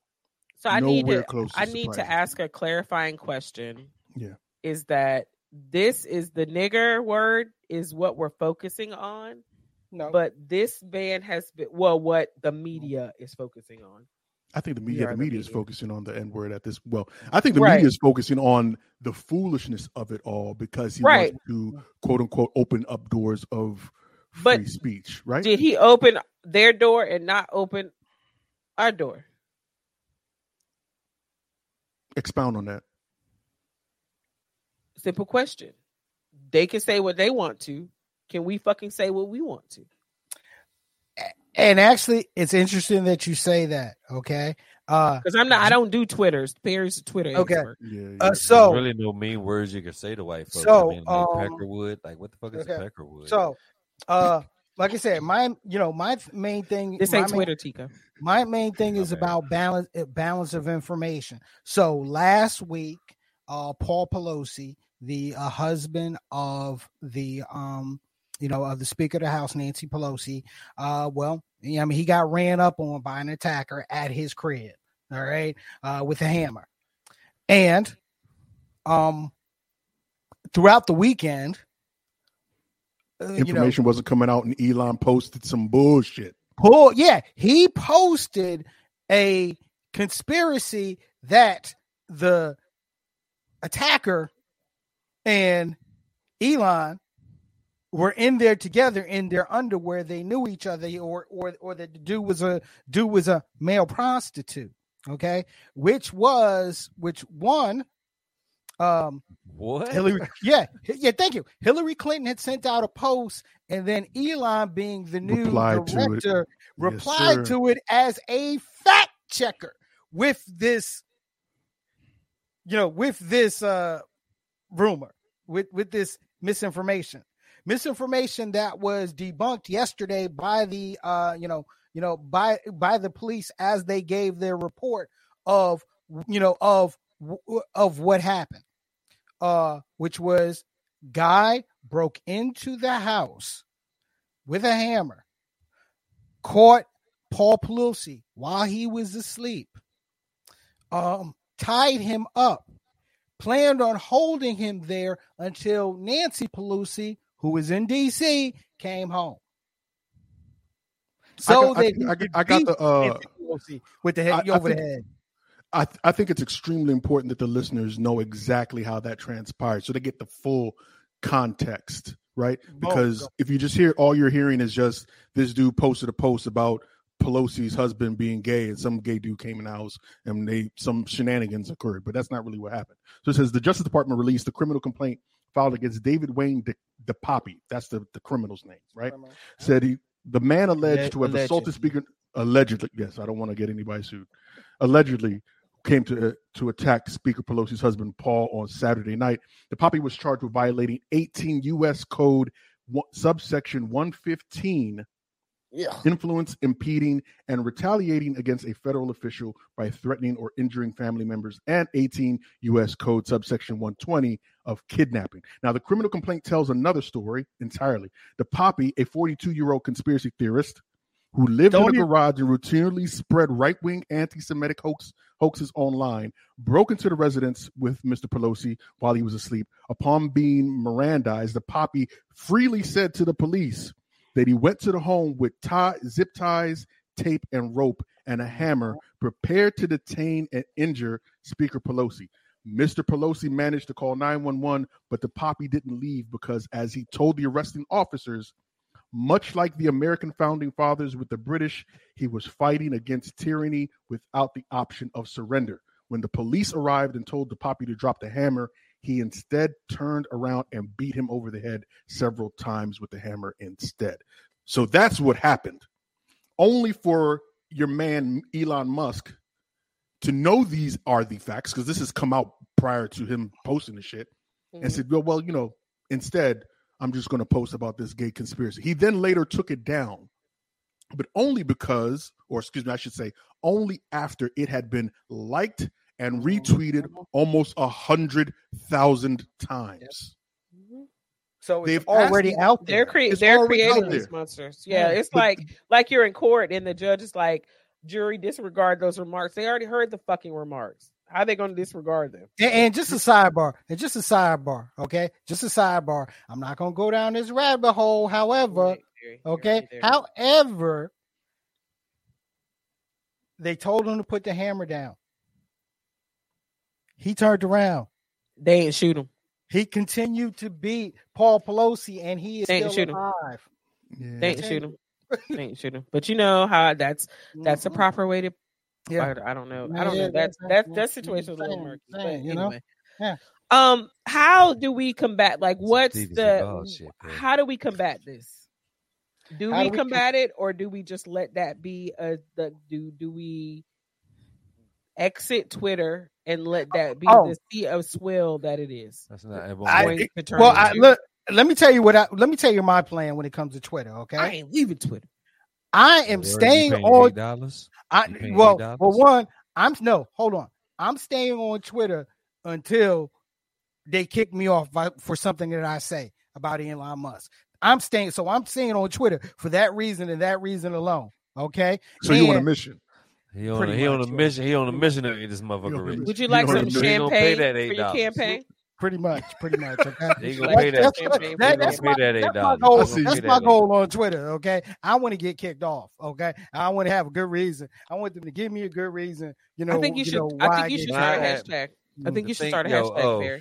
so i need to close to i need to ask a clarifying question Yeah. is that this is the nigger word is what we're focusing on no but this ban has been well what the media is focusing on I think the media, the the media is focusing on the N word at this. Well, I think the Right. media is focusing on the foolishness of it all because he Right. wants to quote unquote open up doors of free But speech. Right? did he open their door and not open our door Expound on that. simple question they can say what they want to can we fucking say what we want to and actually it's interesting that you say that okay uh because i'm not i don't do twitters perry's a twitter Okay. expert. Yeah. yeah. uh There's so really no mean words you can say to white folks. So, I mean, like um, peckerwood. Like, what the fuck is okay. a peckerwood? so uh like i said my you know my main thing this my ain't main- twitter tika my main thing My is bad. about balance uh, balance of information so last week uh paul pelosi the uh, husband of the um you know of the speaker of the house nancy pelosi uh well i mean he got ran up on by an attacker at his crib all right uh with a hammer and um throughout the weekend uh, you know Information wasn't coming out, and Elon posted some bullshit. pull yeah he posted a conspiracy that the attacker and elon were in there together in their underwear they knew each other or or or that the dude was a dude was a male prostitute okay which was which one um what? Hillary, yeah, yeah, thank you. Hillary Clinton had sent out a post, and then Elon, being the new Replied director, Yes, replied sir. to it as a fact checker with this, you know, with this uh rumor, with with this misinformation, misinformation that was debunked yesterday by the uh, you know, you know, by by the police as they gave their report of you know of of what happened uh, which was guy broke into the house with a hammer, caught Paul Pelosi while he was asleep, um, tied him up, planned on holding him there until Nancy Pelosi, who was in D.C., came home. So I, they got- I, got- I got the. Uh, with the head I- I over think- the head. I, th- I think it's extremely important that the listeners know exactly how that transpired, so they get the full context, right? Because go. if you just hear all you're hearing is just this dude posted a post about Pelosi's husband being gay, and some gay dude came in the house and they some shenanigans occurred, but that's not really what happened. So it says the Justice Department released the criminal complaint filed against David Wayne De, DePape. That's the, the criminal's name, right? said he the man alleged to have assaulted speaker allegedly yes i don't want to get anybody sued allegedly came to to attack speaker pelosi's husband paul on saturday night DePape was charged with violating 18 u.s code one, subsection 115 Yeah. influence impeding and retaliating against a federal official by threatening or injuring family members and 18 u.s code subsection 120 of kidnapping now the criminal complaint tells another story entirely DePape a 42 year old conspiracy theorist who lived Don't in a you- garage and routinely spread right-wing anti-semitic hoax hoaxes online, broke into the residence with Mr. Pelosi while he was asleep. Upon being Mirandized, DePape freely said to the police that he went to the home with tie, zip ties, tape, and rope and a hammer, mm-hmm. prepared to detain and injure Speaker Pelosi. Mr. Pelosi managed to call 911, but DePape didn't leave because, as he told the arresting officers, much like the American founding fathers with the British, he was fighting against tyranny without the option of surrender. When the police arrived and told DePape to drop the hammer, he instead turned around and beat him over the head several times with the hammer instead. So that's what happened. Only for your man Elon Musk to know these are the facts, because this has come out prior to him posting the shit, and Mhm. said, well, well, you know, instead, I'm just going to post about this gay conspiracy. He then later took it down, but only because, or excuse me, I should say, only after it had been liked and retweeted almost a hundred thousand times. Mhm. So They've already asked- out They're there. cre- they're already out creating these monsters. Yeah, Yeah. it's But- like like you're in court and the judge is like, jury disregard those remarks. They already heard the fucking remarks. How are they going to disregard them? And, and just a sidebar, and just a sidebar, okay? Just a sidebar. I'm not gonna go down this rabbit hole. However, Right okay. right. However, they told him to put the hammer down. He turned around. they ain't shoot him. He continued to beat Paul Pelosi, and he is They ain't still shoot him. alive. Yeah. They ain't shoot him. They ain't shoot him. But you know how that's that's a Mhm. proper way to. Yeah. I, I don't know. I don't yeah, know. That's yeah, that's yeah. that situation is a little Same, murky. But same, you know? Yeah. Um, how do we combat? Like, what's Stevie the? Seagal shit, how do we combat this? Do How we do we com- combat it, or do we just let that be a the do do we exit Twitter and let that be Oh. the sea of swill that it is? That's not. It I- won't work. Going Well, I, look. Let me tell you what. I, let me tell you my plan when it comes to Twitter. Okay, I ain't leaving Twitter. I am Word, staying on. eight dollars. I well, $8? well, one, I'm no, hold on. I'm staying on Twitter until they kick me off by, for something that I say about Elon Musk. I'm staying, so I'm staying on Twitter for that reason and that reason alone. Okay, So you want a And- mission? He on a, Pretty he on a much, yeah. mission. He on a Pretty mission to get this motherfucker You Would you You like know some what I mean? They champagne that for your campaign? pretty much, pretty much. Okay, They gonna pay that. that's, champagne They that- for gonna that's pay my, that that's my goal. That's my that goal on Twitter. Okay, I want to get kicked off. Okay, I want to have a good reason. I want them to give me a good reason. You know, I think you should. know, I think you should start a hashtag. I mm. think you should start a hashtag. oh.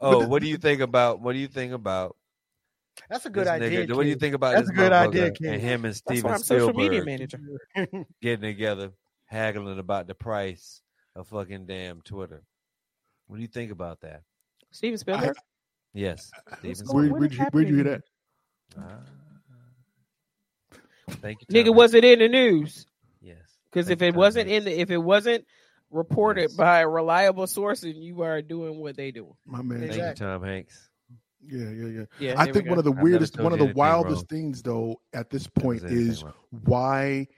Oh, what do you think about? What do you think about That's a good idea. nigga? What do you think about That's this a good idea, motherfucker kid. and him and That's Steven I'm social media Spielberg manager. getting together, haggling about the price of fucking damn Twitter? What do you think about that? Steven Spielberg. Yes, Steven Where, what where'd, you, where'd you hear that? Ah. Thank you, Nigga, was it in the news? Yes, Because if it Tom wasn't Hanks. in the, if it wasn't reported Yes. by a reliable source, and you are doing what they do. My man. Thank Exactly. you, Tom Hanks. Yeah, yeah, yeah. Yeah, I think one of the weirdest, one of the wildest wrong. things, though, at this point said anything is wrong. why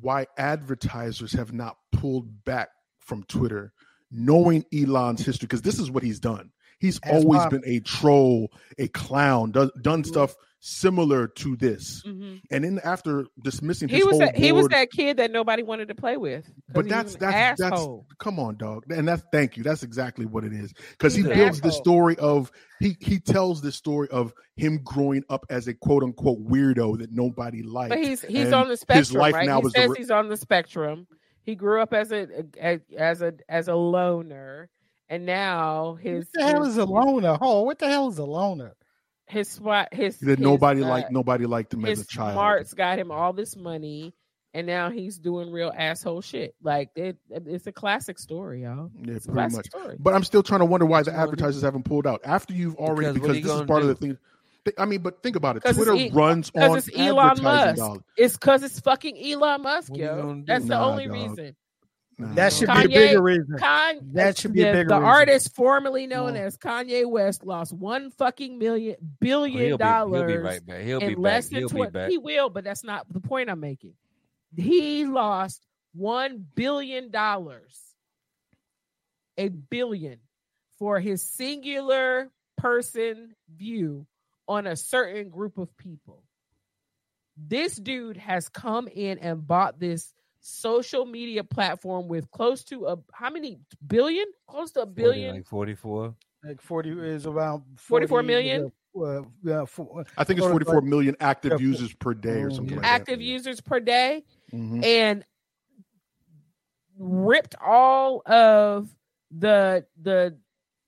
why advertisers have not pulled back from Twitter, knowing Elon's history, because this is what he's done. He's As always been a troll, a clown, done stuff similar to this. Mhm. And then after dismissing He his was whole that, he was that kid that nobody wanted to play with. But he that's was an that's that's come on, dog, and that's thank you. That's exactly what it is because he builds this asshole. story of he he tells this story of him growing up as a quote unquote weirdo that nobody liked. But he's he's and on the spectrum, His life right? now he is says re- he's on the spectrum. He grew up as a, a as a as a loner, and now his What the hell his, is a loner? Oh, what the hell is a loner? His spot his that his, nobody uh, liked. Nobody liked him as his a child. smarts got him all this money, and now he's doing real asshole shit. Like it, it's a classic story, y'all. Yeah, It's pretty classic much. story. But I'm still trying to wonder why the you gonna do? advertisers haven't pulled out after you've already Because because this is gonna part of the thing. I mean, but think about it. Twitter E- runs on it's Elon advertising Musk. dollars. It's because it's fucking Elon Musk, What yo. gonna? That's the Nah, only dog. reason. Nah, That should Kanye- be a bigger reason. Con- That should be a the, bigger the reason. artist formerly known No. as Kanye West lost one fucking million Oh, billion he'll, be, he'll dollars be right back. He'll be back. less than He'll be twenty. back. He will, but that's not the point I'm making. He lost one billion dollars, a billion, for his singular person view on a certain group of people. This dude has come in and bought this social media platform with close to a how many billion? Close to a 40, billion. like 44. Like forty is around 44 40, million? Uh, yeah, for, I think it's Or 44 million active Yeah, users per day or something yeah. like that. active users per day Mhm. and ripped all of the the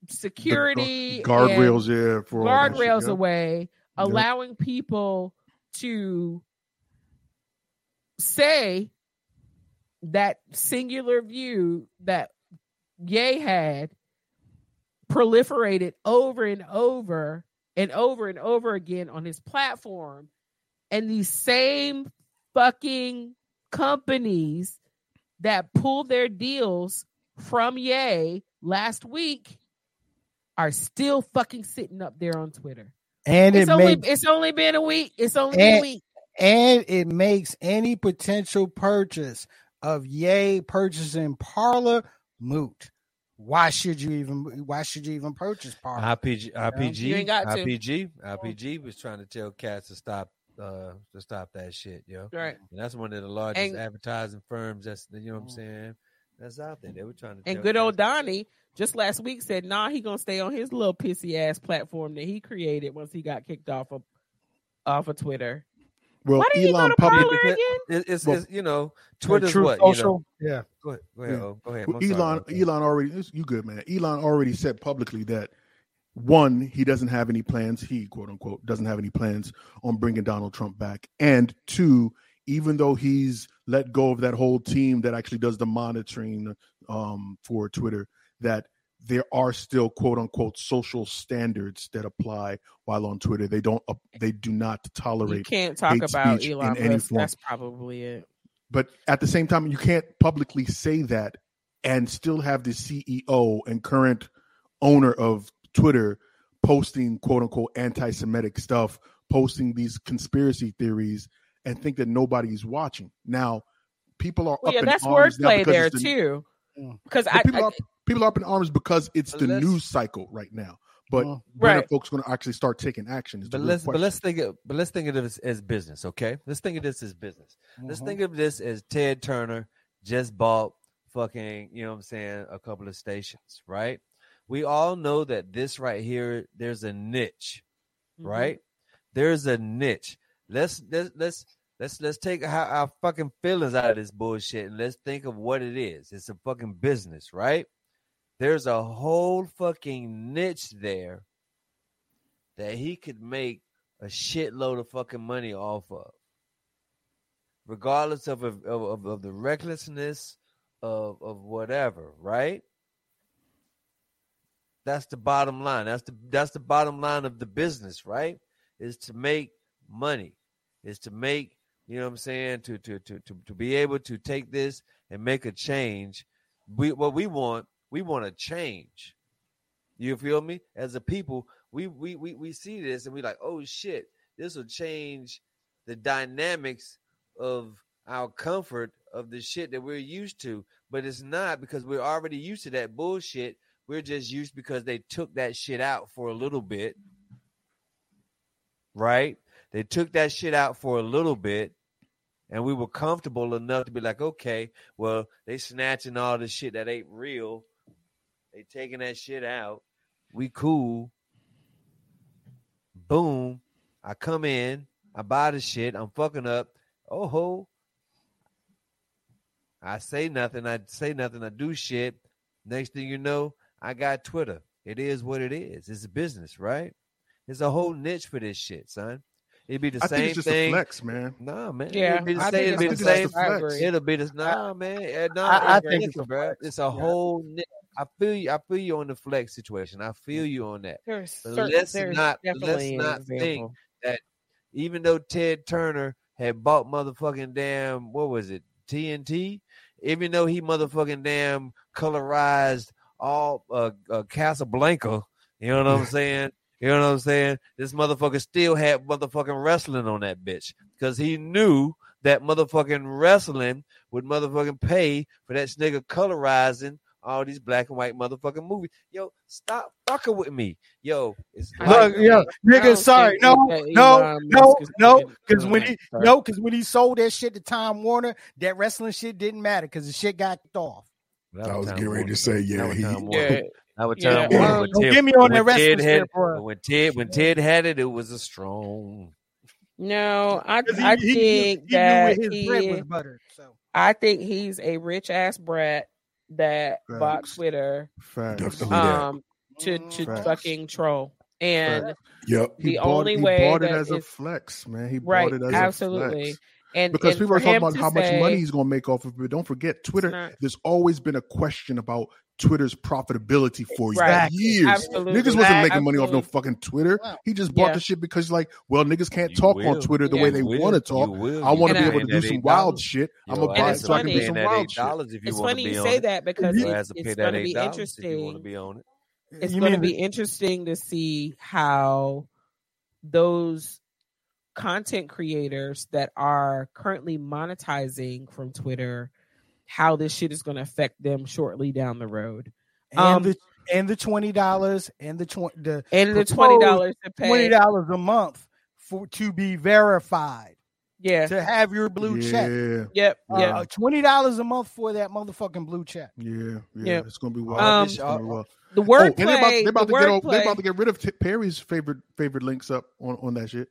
security and guardrails, yeah, for all that guardrails yeah. away, Yep. allowing people to say that singular view that Ye had proliferated over and over and over and over again on his platform. And these same fucking companies that pulled their deals from Ye last week are still fucking sitting up there on Twitter. and It's it only it's only been a week. It's only been a week. and it makes any potential purchase of Yay purchasing Parler moot. Why should you even? Why should you even purchase Parler? RPG, RPG, You ain't got to. RPG, RPG was trying to tell cats to stop, uh, to stop that shit, yo. Right. And that's one of the largest And- advertising firms. That's you know what I'm Mm. saying. That's out there. They were trying to. And tell good old cats- Donnie just last week said, nah, he gonna stay on his little pissy ass platform that he created once he got kicked off of off of Twitter. Well, Why did he go Elon to public, Parler again? It, it's, Well, it's you know Like Twitter's Truth what you know. Social? Yeah. Go ahead, go ahead, Yeah. oh, go ahead. Well, I'm sorry Elon. Elon already you good man. Elon already said publicly that one he doesn't have any plans. He quote unquote doesn't have any plans on bringing Donald Trump back, and two, even though he's let go of that whole team that actually does the monitoring um, for Twitter, that there are still quote unquote social standards that apply while on Twitter. They don't uh, they do not tolerate. You tolerate can't talk hate about Elon in any Musk. form. That's probably it. but at the same time you can't publicly say that and still have the ceo and current owner of twitter posting quote unquote anti-semitic stuff posting these conspiracy theories and think that nobody's watching now people are Well, up yeah, in that's arms now wordplay because there the- too. Because but I, I are, people are up in arms because it's But the news cycle right now but Mm. when are folks going to actually start taking action But let's but let's think of but let's think of this as business, okay? Let's think of this as business. Let's Mhm. think of this as Ted Turner just bought fucking, you know what I'm saying, a couple of stations, right? We all know that this right here, there's a niche, Mhm. right? There's a niche. Let's let's let's let's let's take our, our fucking feelings out of this bullshit and let's think of what it is. It's a fucking business, right? There's a whole fucking niche there that he could make a shitload of fucking money off of, regardless of of, of, of the recklessness of of whatever, right? That's the bottom line. That's the that's the bottom line of the business, right? Is to make money. Is to make, you know what I'm saying, to to to to, to be able to take this and make a change. We what we want, we want to change. You feel me? As a people, we we we, we see this and we like, oh shit, this will change the dynamics of our comfort of the shit that we're used to. But it's not because we're already used to that bullshit. We're just used because they took that shit out for a little bit. Right? They took that shit out for a little bit. And we were comfortable enough to be like, okay, well, they snatching all the shit that ain't real. They taking that shit out. We cool. Boom. I come in. I buy the shit. I'm fucking up. Oh ho. I say nothing. I say nothing. I do shit. Next thing you know, I got Twitter. It is what it is. It's a business, right? There's a whole niche for this shit, son. It'd be the i same think it's just thing. a flex man Nah, man. Yeah, it'll be the I same. think It'll be the same. flex. It'll be the nah, man. eh, Nah, I- I it's think it's a different, flex. It's a Yeah. whole. ni- I feel you. I feel you on the flex situation. I feel you on that. There's, let's not- let's not think example. Even though Ted Turner had bought motherfucking damn what was it TNT, even though he motherfucking damn colorized all uh, uh Casablanca, you know what I'm saying? You know what I'm saying? This motherfucker still had motherfucking wrestling on that bitch because he knew that motherfucking wrestling would motherfucking pay for that nigga colorizing all these black and white motherfucking movies. Yo, stop fucking with me. Yo, it's Look, don't yeah, nigga, sorry, no, no, no, no, because when he no, because when he sold that shit to Time Warner, that wrestling shit didn't matter because the shit got off. I was getting ready to say, yeah, he- yeah, That was Yeah, Time Warner. when Ted- get me on when that wrestling Ted had, shit, bro. When Ted, when Ted had it, it was a strong. no, I 'Cause he- I he think he knew that where his bread was he, buttered. So I think he's a rich ass brat that bought Twitter Facts. Um to to Facts. fucking troll and Yep. the He bought- only he way bought it as a flex, man. He right bought it as absolutely a flex. and Because and people are talking about to how much money he's going to make off of it. But don't forget, Twitter. not- There's always been a question about Twitter's profitability for Right. years. Absolutely. Niggas wasn't making money off no fucking Twitter. Wow. He just bought Yeah. the shit because, like, well, niggas can't You talk will. on Twitter the Yeah. way they want to talk. I want to be able to do some wild $8. shit. I'm Yo, gonna buy it so I can do some that wild eight shit. if you it's funny be you on say it. that because Your it- it's going to be eight dollars if you want to interesting be on it. it's You going to mean be interesting to see how those content creators that are currently monetizing from Twitter, how this shit is going to affect them shortly down the road. and Um, the and the twenty dollars and the twenty the and the twenty dollars twenty dollars a month for to be verified yeah, to have your blue check. Yeah, yep, Uh, yeah. twenty dollars a month for that motherfucking blue check. yeah, yeah. Yeah. It's gonna be wild. Um, It's gonna be wild. The Oh, wordplay, and they're about, they're about the to get all, they're about to get rid of T- Perry's favorite favorite links up on, on that shit.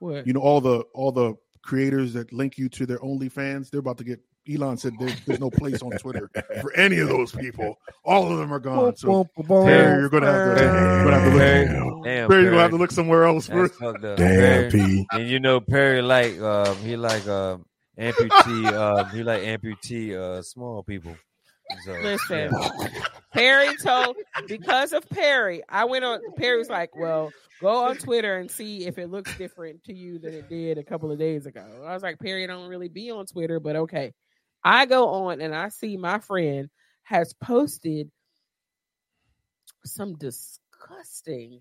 what? You know, all the all the creators that link you to their OnlyFans, they're about to get. Elon said there, there's no place on Twitter for any of those people. All of them are gone. So Perry, you're gonna have to, you're gonna have to look. Damn. Damn, Perry, you're gonna have to look somewhere else. That's For. Damn, Perry- P. And you know Perry like um he like um amputee um he like amputee uh small people. So, Listen, yeah. Perry told because of Perry, I went on. Perry was like, "Well, go on Twitter and see if it looks different to you than it did a couple of days ago." I was like, "Perry, don't really be on Twitter, but okay." I go on and I see my friend has posted some disgusting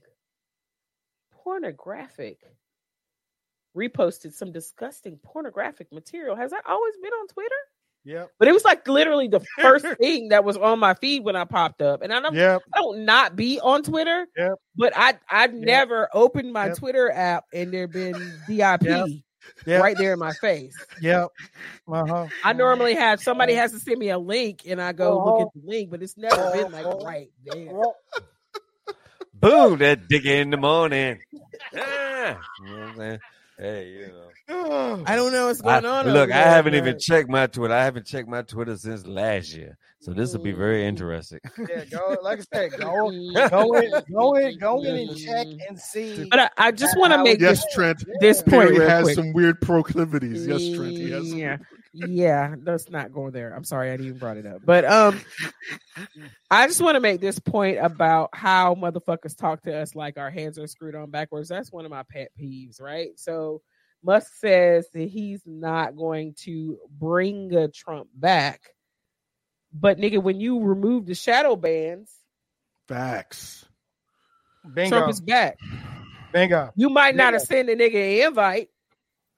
pornographic reposted some disgusting pornographic material. Has that always been on Twitter? Yeah. But it was like literally the first thing that was on my feed when I popped up. And I don't, Yep. I don't not be on Twitter. Yep. But I I've never opened my Yep. Twitter app and there been DIP Yep. Right there in my face. Yep. Uh-huh. I normally have somebody has to send me a link and I go look at the link, but it's never been like right there. Boom, that dick in the morning. Ah, you know what I'm saying? Hey, you know. I don't know what's I- going on. look, I haven't even checked my Twitter. I haven't checked my Twitter since last year. So this will be very Mm. interesting. Yeah, go like I said, go go in, go in, go in and check and see. But I, I just want to make yes, this Trent. this point Perry real has quick. some weird proclivities. Yes, Trent. He has. Some yeah, yeah. Let's not go there. I'm sorry, I didn't even brought it up. But um, I just want to make this point about how motherfuckers talk to us like our hands are screwed on backwards. That's one of my pet peeves, right? So Musk says that he's not going to bring a Trump back, but nigga, when you remove the shadow bans, Facts. Bingo. Trump is back. Bingo. You might not have sent a nigga an invite.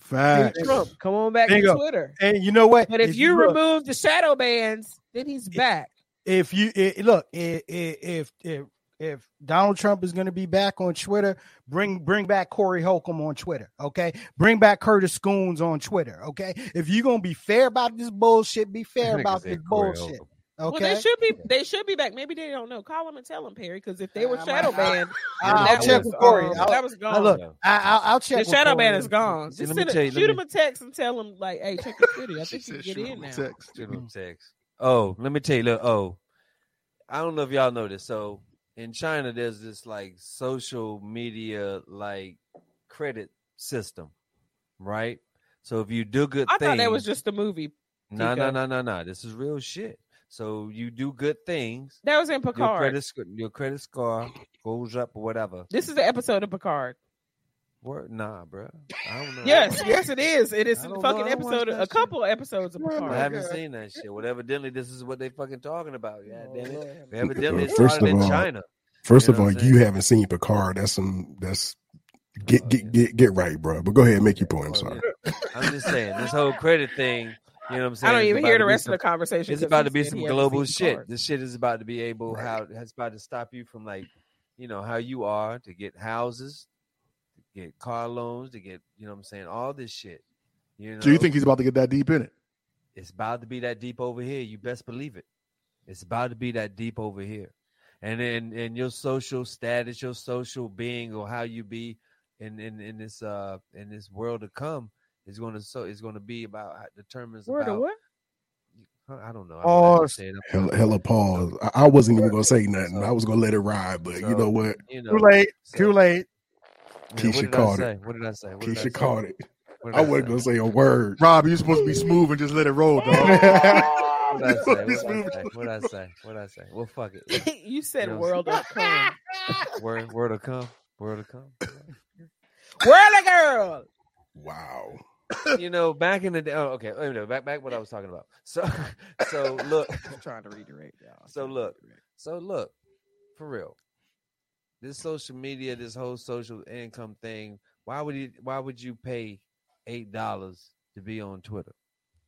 Hey, Facts. Trump, come on back Bingo. to Twitter. And you know what? But if you look, remove the shadow bans, then he's back. if you i look, i- i- if if if Donald Trump is going to be back on Twitter, bring bring back Corey Holcomb on Twitter. Okay, bring back Curtis Scoons on Twitter. Okay, if you're gonna be fair about this bullshit, be fair about this bullshit. Holcomb. Well, they should be they should be back. Maybe they don't know. Call them and tell them, Perry, because if they were shadow I- banned, I'll check was, with Corey. um, I'll- that was gone. look, I, I'll, I'll check. the shadow Corey. ban is gone. Just let me send a, you- shoot me- him a text and tell him like, "Hey, check your Twitter. I think you can get in now." text. Shoot him a text. Oh, let me tell you. Look, oh, I don't know if y'all know this. So in China, there's this like social media like credit system, right? So if you do good. I things, thought that was just a movie. no, no, Tico. no, no, no. This is real shit. So you do good things, That was in your Picard. credit sc- your credit score goes up or whatever. This is the episode of Picard. Word, nah, bro. I don't know. Yes, yes, it is. It is I a don't fucking know. I don't watch episode. that A shit. couple episodes of Picard. I haven't uh, seen that shit. Well, evidently, this is what they fucking talking about. Yeah, Oh, damn it. Lord. Evidently, it first started of in all- China. First You of all, you haven't seen Picard. That's some. That's get get get get right, bro. But go ahead, and make your point. I'm sorry. I'm just saying, this whole credit thing You know what I'm saying? I don't It's even hear the rest some- of the conversation. It's about to be some global shit. cards. This shit is about to be able how it's about to stop you from like, you know, how you are to get houses, to get car loans, to get, you know what I'm saying, all this shit. You know, So you think he's about to get that deep in it? it's about to be that deep over here. You best believe it. It's about to be that deep over here. And then and your social status, your social being, or how you be in in, in this uh in this world to come is going to so is going to be about determines Word about what? I don't know. I Oh, don't say. I'm- Hella, hella pause. I, I wasn't even gonna say nothing. I was gonna let it ride, but you know what? You know, Too late. so- Too late. Yeah, Keisha what caught it. What did I say? What did I Keisha say? caught it. What did I wasn't say? gonna say a word. Rob, you're supposed to be smooth and just let it roll, dog. What did I say? What Be did I say? What I say? What did I say? Well, fuck it. you said You know, world of come. Word, word will come. Word will come. World of girl. Wow. You know, back in the day. Oh, okay. Wait a minute. Back, back. What I was talking about. So, so look. I'm trying to redirect y'all. So look. So look. For real. This social media, this whole social income thing. Why would you? Why would you pay eight dollars to be on Twitter?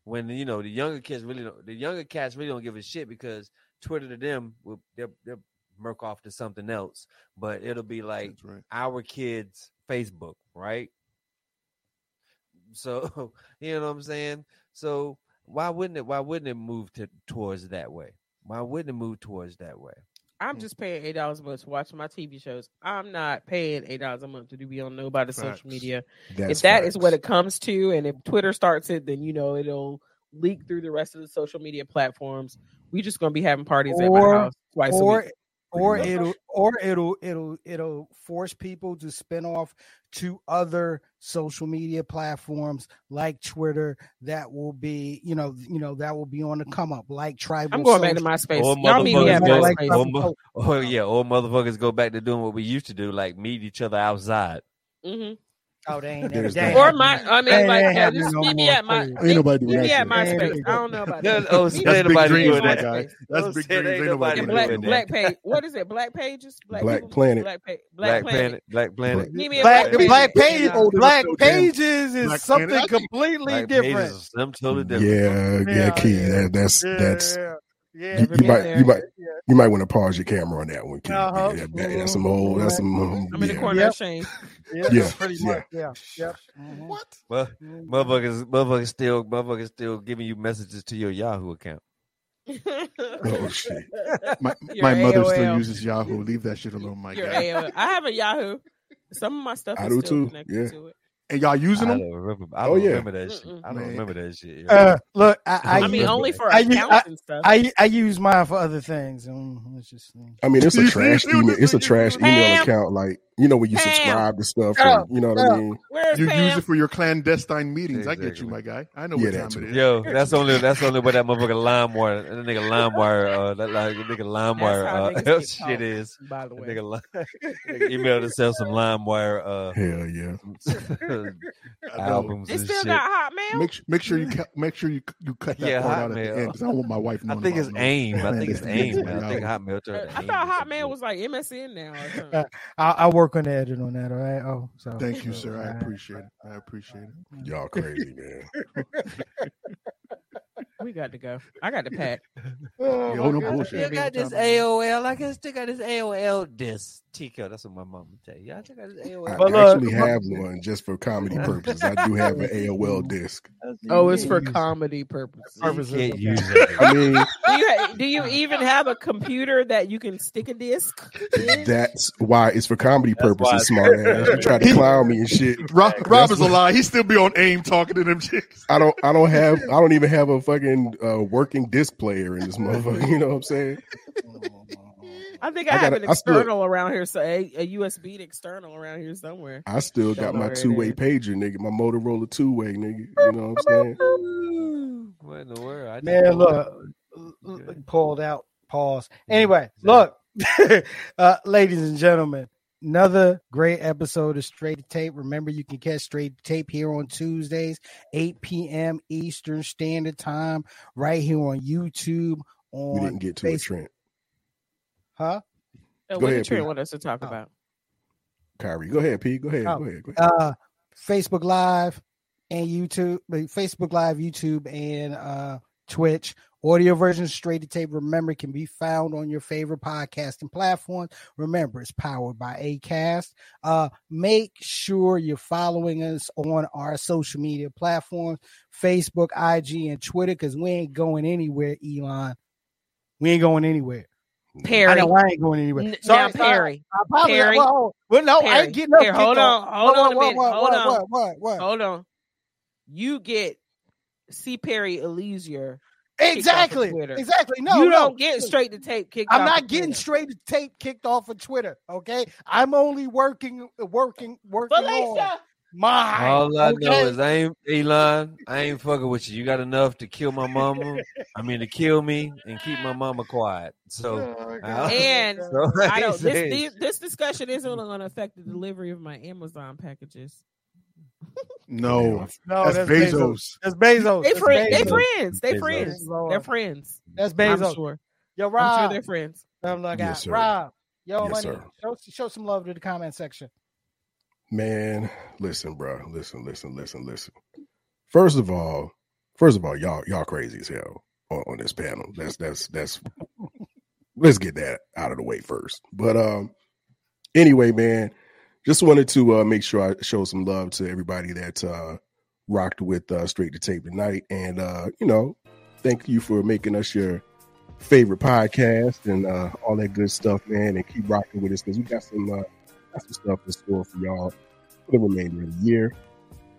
When you know the younger kids really don't. The younger cats really don't give a shit because Twitter to them will they'll, they'll murk off to something else. But it'll be like right. our kids Facebook, right? So you know what I'm saying. So why wouldn't it? Why wouldn't it move to towards that way? Why wouldn't it move towards that way? I'm hmm. just paying eight dollars a month to watch my TV shows. I'm not paying eight dollars a month to be on nobody's Facts. social media. That's if that is facts. what it comes to, and if Twitter starts it, then you know it'll leak through the rest of the social media platforms. We just gonna be having parties at my house twice a week. Or it'll or it'll it'll it'll force people to spin off to other social media platforms like Twitter that will be you know you know that will be on the come up like tribal. I'm going back to social- MySpace. Or Y'all meet me at go- like MySpace. or tribal mo- Oh yeah, old motherfuckers go back to doing what we used to do, like meet each other outside. Mhm. Oh, they ain't There's they Or my. I mean, They like, yeah, just no meet me at my, food. Ain't nobody meet doing me that at shit. MySpace. I don't know about that. oh, Meet me ain't That's big nobody dreams, doing my that. guy. That's Those big dreams. ain't Ain't nobody nobody doing black that. black page. What is it? Black pages. Black, Black Planet. Black, pa- Black black planet. Planet, Black Planet. Meet me at Black Black Planet. Black Yeah, page yeah. Black pages is something completely different. pages is something totally different. Yeah, yeah, Yeah, Key. yeah. That's that's yeah, yeah. you, you might you might Yeah. You might want to pause your camera on that one, Key. Uh-huh. Yeah, that- that's some old. That's some. Um, I'm in the yeah. corner Yep. of shame. Yeah, Yeah, pretty yeah. much. Yeah, yep. Mhm. What? Well, Mhm. motherfuckers, motherfuckers still, motherfuckers still giving you messages to your Yahoo account. Oh shit. My, my mother still uses Yahoo. Leave that shit alone, my Your guy. AOL. I have a Yahoo. Some of my stuff I is do still too, connected yeah. to it. And y'all I using don't them? remember. I Oh, don't yeah. remember that shit. Mm-mm. I don't Man. remember that shit. Uh, look, I, I, I, I mean, only for I use- accounts and stuff. I I use mine for other things. Um, it's just I mean, it's a trash email. It's a trash doing? email account. Like you know when you Pam. subscribe to stuff. Shut and- you know what Shut I mean? Where's You Pam? use it for your clandestine meetings. I get you, my guy. I know Yeah, what time too. it is. Yo, that's only that's only what that motherfucker LimeWire, that nigga LimeWire, uh, that like nigga LimeWire, That's uh, shit caught, is. By the way, nigga, li- nigga emailed to sell some LimeWire uh, Hell yeah. I know. albums they and still shit. got Hotmail. Make make sure you ca- make sure you you cut that Yeah, part out at the end because I don't want my wife I think it's about AIM. I think it's AIM, man. I think Yahoo. Hotmail turned to I AIM thought or some Hotmail was like MSN now. Or. I, I work on the edit on that. All right. Oh, so Thank you, sir. I appreciate it. I appreciate it. Y'all crazy, man. We got to go. I got to pack. Oh, Yo, no my God. Mm. Still got this AOL. I guess still got this AOL disc. Tico, that's what my mom would tell you. I still got this I AOL. But look- actually have one just for comedy purposes. I do have an AOL disc. Oh, it's for comedy purposes. Purposes. You can't use it. I mean, Do you ha- do you even have a computer that you can stick a disc? in? that's why it's for comedy That's purposes. Smart ass. You try to clown me and shit. Rob, Rob That's is a lie. He still be on AIM talking to them chicks. I don't. I don't have. I don't even have a fucking uh, working disc player in this motherfucker. You know what I'm saying? I think I, I have gotta- an I still- external around here, so a, a USB external around here somewhere. I still Don't got my two way pager, nigga. My Motorola two way, nigga. You know what I'm saying? What in the world? I just Man, don't look, know. l- l- pulled out. Pause. Anyway, look, uh, ladies and gentlemen, another great episode of Straight to Tape. Remember, you can catch Straight to Tape here on Tuesdays, 8 p.m. Eastern Standard Time, right here on YouTube. On We didn't get to it, Facebook. Trent. huh? Uh, Go what ahead, did Trent Pete. want us to talk Oh. about? Kyrie, go ahead, Pete. Go ahead. Oh. Go ahead. Go ahead. Uh, Facebook Live, and YouTube, Facebook Live, YouTube, and uh, Twitch. Audio version straight to tape. Remember, can be found on your favorite podcasting platforms. Remember, it's powered by Acast. Uh, make sure you're following us on our social media platforms: Facebook, IG, and Twitter. Because we ain't going anywhere, Elon. We ain't going anywhere. Perry. I know I ain't going anywhere. Sorry, now, sorry. Perry. I apologize. Perry. Well, well, no, I Perry. ain't getting up. Here, hold on. Hold on what, Hold what, on. What, what, what? Hold on. You get C. Perry Elysier. Exactly. Twitter. Exactly. No, you no. don't get straight to tape kicked I'm off not of getting Twitter. straight to tape kicked off of Twitter. Okay, I'm only working, working, working on Felicia. mine. All I know is I ain't Elon. I ain't fucking with you. You got enough to kill my mama. I mean to kill me and keep my mama quiet. So, Oh, I- And so I don't. This, this this discussion isn't going to affect the delivery of my Amazon packages. No, no, that's, Bezos. That's Bezos. They That's friends. They Bezos. friends. They Bezos. friends. They're friends. That's I'm Bezos. sure. Yo, I'm Rob. sure they're friends. I'm like, Yes, sir. Rob. Yo, Yes, money. Show, show some love to the comment section. Man, listen, bro. Listen, listen, listen, listen. First of all, first of all, y'all y'all crazy as hell on, on this panel. That's that's that's let's get that out of the way first. But um anyway, man, just wanted to uh make sure I show some love to everybody that uh rocked with uh straight to tape tonight. And uh, you know, thank you for making us your favorite podcast and uh all that good stuff, man, and keep rocking with us because we got some uh got some stuff in store for y'all for the remainder of the year.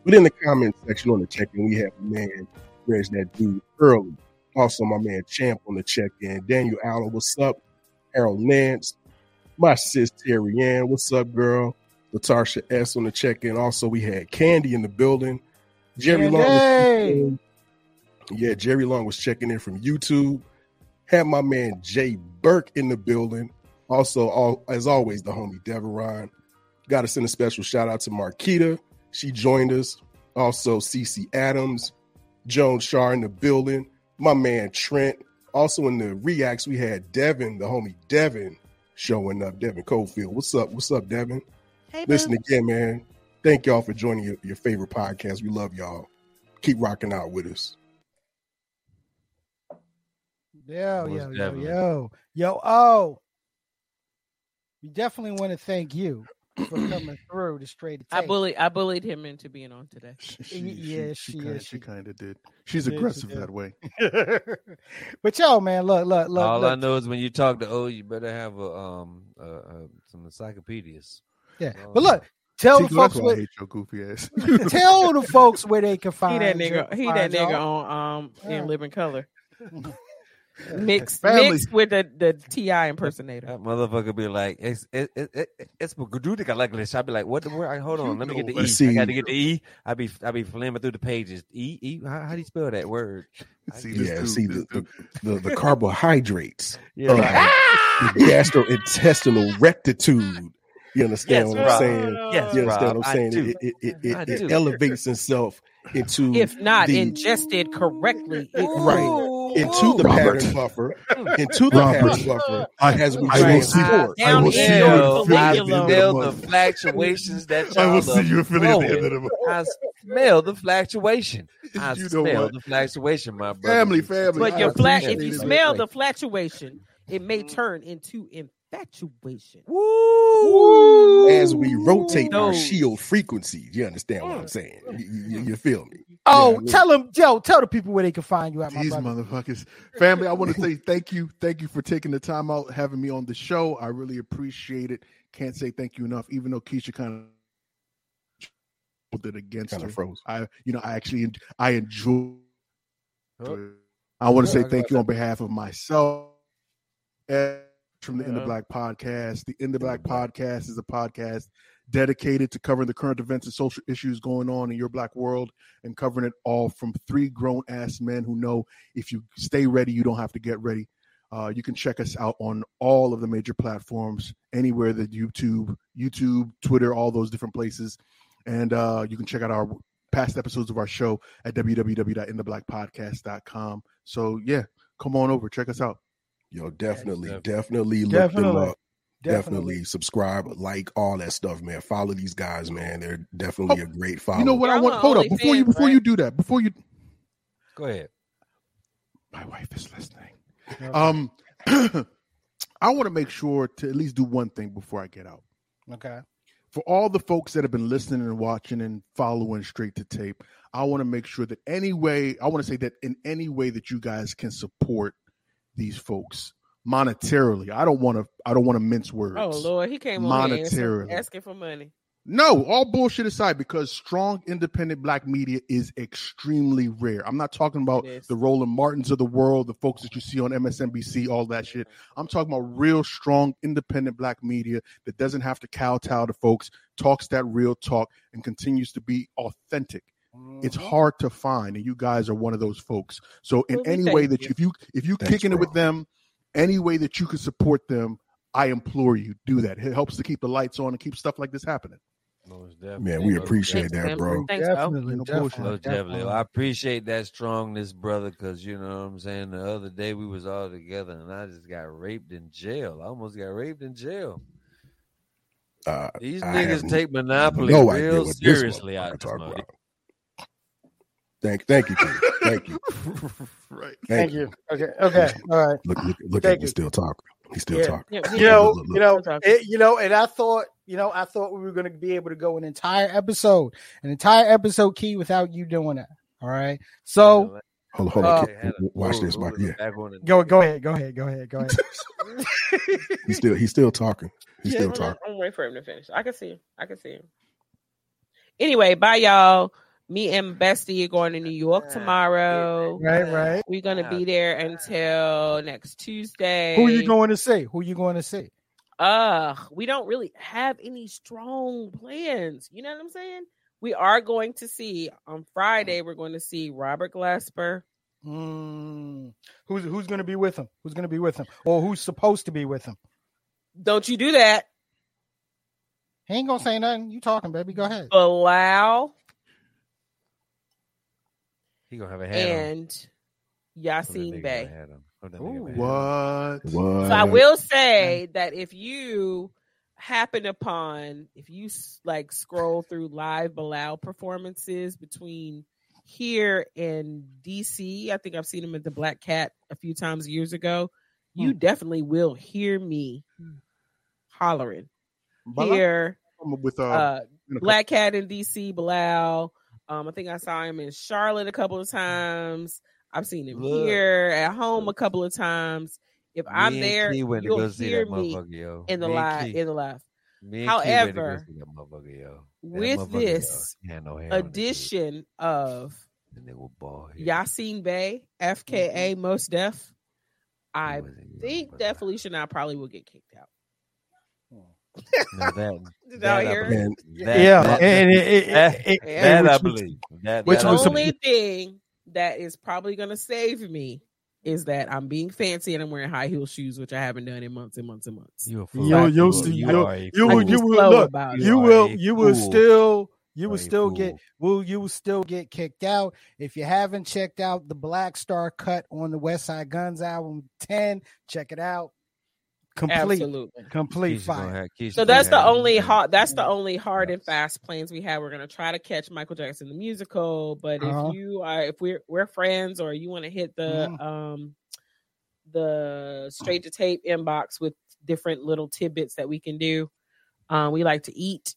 But in the comment section on the check-in, we have man Reg that dude early. Also, my man Champ on the check-in. Daniel Allen, what's up? Harold Nance, my sis Terry Ann, what's up, girl? Latarsha S on the check-in. Also, we had Candy in the building. Jerry Long, was in. yeah, Jerry Long was checking in from YouTube. Had my man Jay Burke in the building. Also, all, as always, the homie Deveron. Got to send a special shout out to Marquita. She joined us. Also, CC Adams, Joan Shar in the building. My man Trent. Also in the reacts, we had Devin, the homie Devin, showing up. Devin Cofield. What's up? What's up, Devin? Hey, Listen boo. again, man. Thank y'all for joining your, your favorite podcast. We love y'all. Keep rocking out with us. Yo, Most yo, yo, definitely. yo, yo. Oh, we definitely want to thank you for coming through the straight to I bullied. I bullied him into being on today. Yeah, she kinda, is, She she- kind of did. She's Yeah, she aggressive did. that way. but yo, man, look, look, look. All I know is when you talk to O, you better have a um uh, uh, some encyclopedias. Yeah, Oh. but look, tell See, the folks why I where, hate your goofy ass. tell the folks where they can He find that nigga. He that nigga y'all. on um Yeah. in living color. Mixed Family. mixed with the the Ti impersonator. That motherfucker be like, it's it, it, it, it's Gadudica like this. I'd be like, what the word? Hold on, let me get the know, E. see- I got to get the E. I be I be flimming through the pages. E E. How, how do you spell that word? See, yeah, dude, see the, the, the, the carbohydrates, Yeah, uh, like, the gastrointestinal rectitude. You understand Yes, what I'm saying? yes, You understand Rob, what I'm I saying? do. It, it, it, it, I it elevates itself into If not the, ingested correctly, it Right. into the Robert. pattern buffer, hmm. into the Robert. pattern buffer I, as we I will see. forward. I will Down see in you your in Philly I at the end of the smell the month. fluctuations that I will see you in Philly at the end of the month. I smell the fluctuation. I You smell the fluctuation, my brother. Family, family. But I your flat, if you smell the fluctuation, it may mm-hmm. turn into infatuation. Woo! As we rotate our shield frequencies, you understand what I'm saying? You, you, you feel me? Oh, Yeah, tell them, yo, tell the people where they can find you at, my These brother. motherfuckers. Family, I want to say thank you. Thank you for taking the time out, having me on the show. I really appreciate it. Can't say thank you enough, even though Keisha kind of did against Kind her. of froze. I, you know, I actually, I enjoy. Oh. I want to Yeah, say thank got you on behalf of myself and from the In the Black podcast. The In the Black podcast is a podcast dedicated to covering the current events and social issues going on in your black world and covering it all from three grown ass men who know if you stay ready, you don't have to get ready. Uh, you can check us out on all of the major platforms, anywhere that YouTube, YouTube, Twitter, all those different places. And uh, you can check out our past episodes of our show at www.intheblackpodcast.com. So, yeah, come on over, check us out. Yo, definitely, Definitely. definitely look them up. definitely subscribe, like all that stuff, man. Follow these guys, man. They're definitely Oh, a great follow. You know what I I'm want? Hold up before you before right? you do that. Before you, Go ahead. my wife is listening. Okay. Um, I want to make sure to at least do one thing before I get out. okay. For all the folks that have been listening and watching and following straight to tape, I want to make sure that any way, I want to say that in any way that you guys can support these folks monetarily. I don't want to. I don't want to mince words. Oh Lord, he came on Monetarily. asking for money. No, all bullshit aside, because strong independent black media is extremely rare. I'm not talking about is. the Roland Martins of the world, the folks that you see on MSNBC, all that shit. I'm talking about real strong independent black media that doesn't have to kowtow to folks, talks that real talk, and continues to be authentic. It's Mhm. hard to find, and you guys are one of those folks. So, in Well, any way that you. you, if you if you Thanks, kicking it with them, any way that you can support them, I implore you do that. It helps to keep the lights on and keep stuff like this happening. Most definitely. Man, we appreciate Thanks, that, bro. Thanks. Definitely, No definitely. Most definitely. definitely. I appreciate that strongness, brother, because you know what I'm saying. The other day we was all together, and I just got raped in jail. I almost got raped in jail. Uh, These I niggas take monopoly no real seriously motherfucker out this talk about. Thank, thank you, King. thank you, right. Thank you. Okay. Okay. All right. Look, look, look Thank at you. you. Still talking. He's still Yeah. talking. Yeah, You know, Look, look, you know, it, you know, and I thought, you know, I thought we were going to be able to go an entire episode, an entire episode key without you doing that. All right. So Hold on, hold Uh, on. They had Watch rule- this, Mike. Yeah, back on the- go, go ahead, go ahead, go ahead, go ahead. he's still, he's still talking. He's Yeah, still I'm, talking. I'm waiting for him to finish. I can see him. I can see him. Anyway, bye y'all. Me and Bestie are going to New York tomorrow. Right, right. We're gonna be there until next Tuesday. Who you going to see? Who you going to see? Uh, we don't really have any strong plans. You know what I'm saying? We are going to see on Friday. We're going to see Robert Glasper. Mm, who's who's going to be with him? Who's going to be with him? Or who's supposed to be with him? Don't you do that, He ain't gonna say nothing. You talking, baby? Go ahead. Bilal He gonna have a hat and Hope that Yassine Bey. got a hat on. Hope that Ooh. nigga got a hat on. What? What? So I will say that if you happen upon, if you like scroll through live Bilal performances between here and DC, I think I've seen him at the Black Cat a few times years ago. You definitely will hear me hollering Bilal? here. with uh, Uh, a Black Cat in DC, Bilal. Um, I think I saw him in Charlotte a couple of times. I've seen him Look. here at home a couple of times. If I'm there, you'll hear me yo. in the Me live. In the live. me and Key went to go However, see that motherfucker, yo. With this no hair on his head. Addition of And they were bald head. Yassine Bey, FKA Mos Def, I think that Felicia and I probably will get kicked out. Now that, that I believe. And That- yeah, that- and it, it, that- it, it, that I believe. That, which that the I was believe. only thing that is probably going to save me is that I'm being fancy and I'm wearing high heel shoes, which I haven't done in months and months and months. You a fool. You'll- You you'll are- you you'll- are a you will- you will look. You it. you are will a you will still you You will are a still get will you will still get kicked out if you haven't checked out the Black Star cut on the Westside Gunn's album 10 check it out complete Absolutely. complete Keisha fire have- Keisha So that's the have- only hard. That's the only hard and fast plans we have. We're gonna try to catch Michael Jackson the musical, but Uh-huh. if you are, if we're we're friends, or you want to hit the Mhm. um the straight to tape inbox with different little tidbits that we can do. Um, we like to eat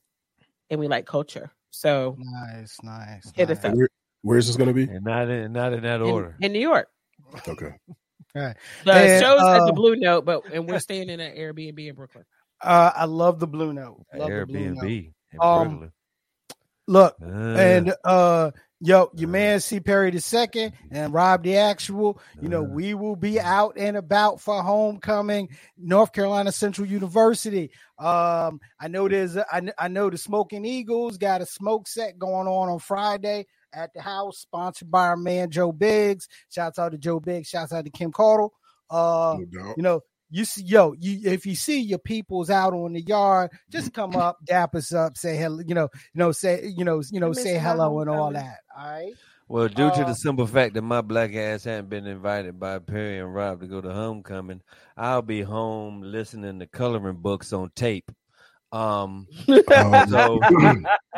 and we like culture. So nice nice, Hit us up. where, where's this going to be? And not in not in that in, order. in New York, Okay. The And, show's at uh, the Blue Note, but and we're staying in an Airbnb in Brooklyn. uh I love the blue note love the blue note. Airbnb. in Um, Brooklyn. look Uh, and uh yo your Uh. man C Perry the second and Rob the actual you know Uh. we will be out and about for homecoming North Carolina Central University um I know there's a, I, kn- I know the Smoking Eagles got a smoke set going on on Friday at the house sponsored by our man Joe Biggs shouts out to Joe Biggs shouts out to Kim Caudle uh No you know, you see, yo, you if you see your peoples out on the yard, just come up, dap us up, say hello, you know, you know, say, you know, you know, I say hello and all that. All right. Well, due to Uh, the simple fact that my black ass hadn't been invited by Perry and Rob to go to homecoming, I'll be home listening to coloring books on tape. Um, Um, so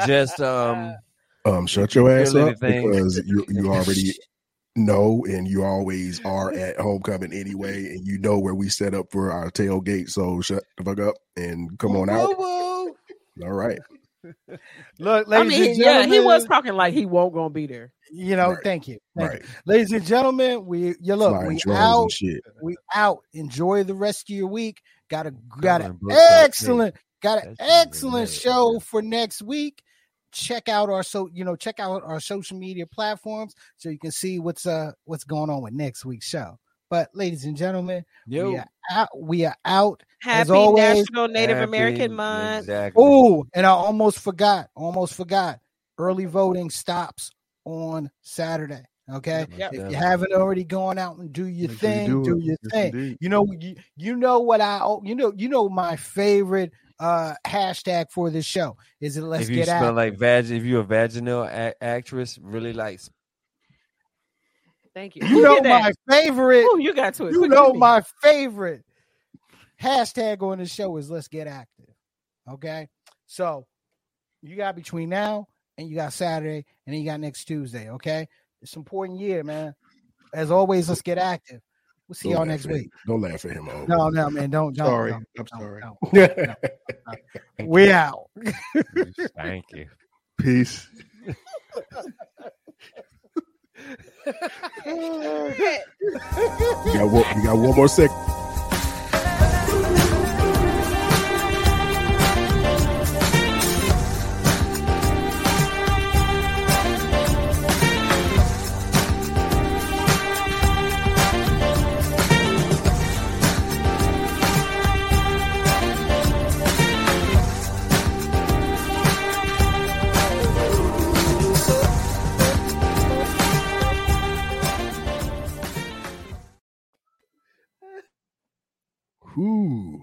just um, um, shut your ass Feel up anything? because you you already know and you always are at homecoming anyway, and you know where we set up for our tailgate. So shut the fuck up and come on out. All right. Look, I ladies mean, and yeah, gentlemen, he was talking like he won't gonna be there. You know, Right. thank you, thank Right. you, ladies and gentlemen. We you look, Flying we out, shit. we out. Enjoy the rest of your week. Got a got an Coloring books on tape. excellent, got an That shit is excellent show for next week. Check out our so you know check out our social media platforms so you can see what's uh what's going on with next week's show. But ladies and gentlemen, we are out. We are out. Happy always, National Native happy- American Month. Exactly. Oh, and I almost forgot. Almost forgot. Early voting stops on Saturday. Okay. Yep. If you haven't already gone out and do your Make sure you thing, do do, your Yes, thing. indeed. You know, you, you know what I oh, you know you know my favorite uh hashtag for this show is it let's if you get smell out. like vag, if you're a vaginal a- actress, really like Thank you. you Who know did that? my favorite. Ooh, you got to it. You Quick, know me. my favorite hashtag on the show is let's get active. Okay. So you got between now and you got Saturday and then you got next Tuesday. Okay. It's important year, man. As always, let's get active. We'll see Don't y'all next week. Don't laugh at him. O. No, no, man. Don't, don't. Sorry. don't, I'm don't, sorry. don't. We out. thank you. Peace. You got one, you got one more second. Ooh.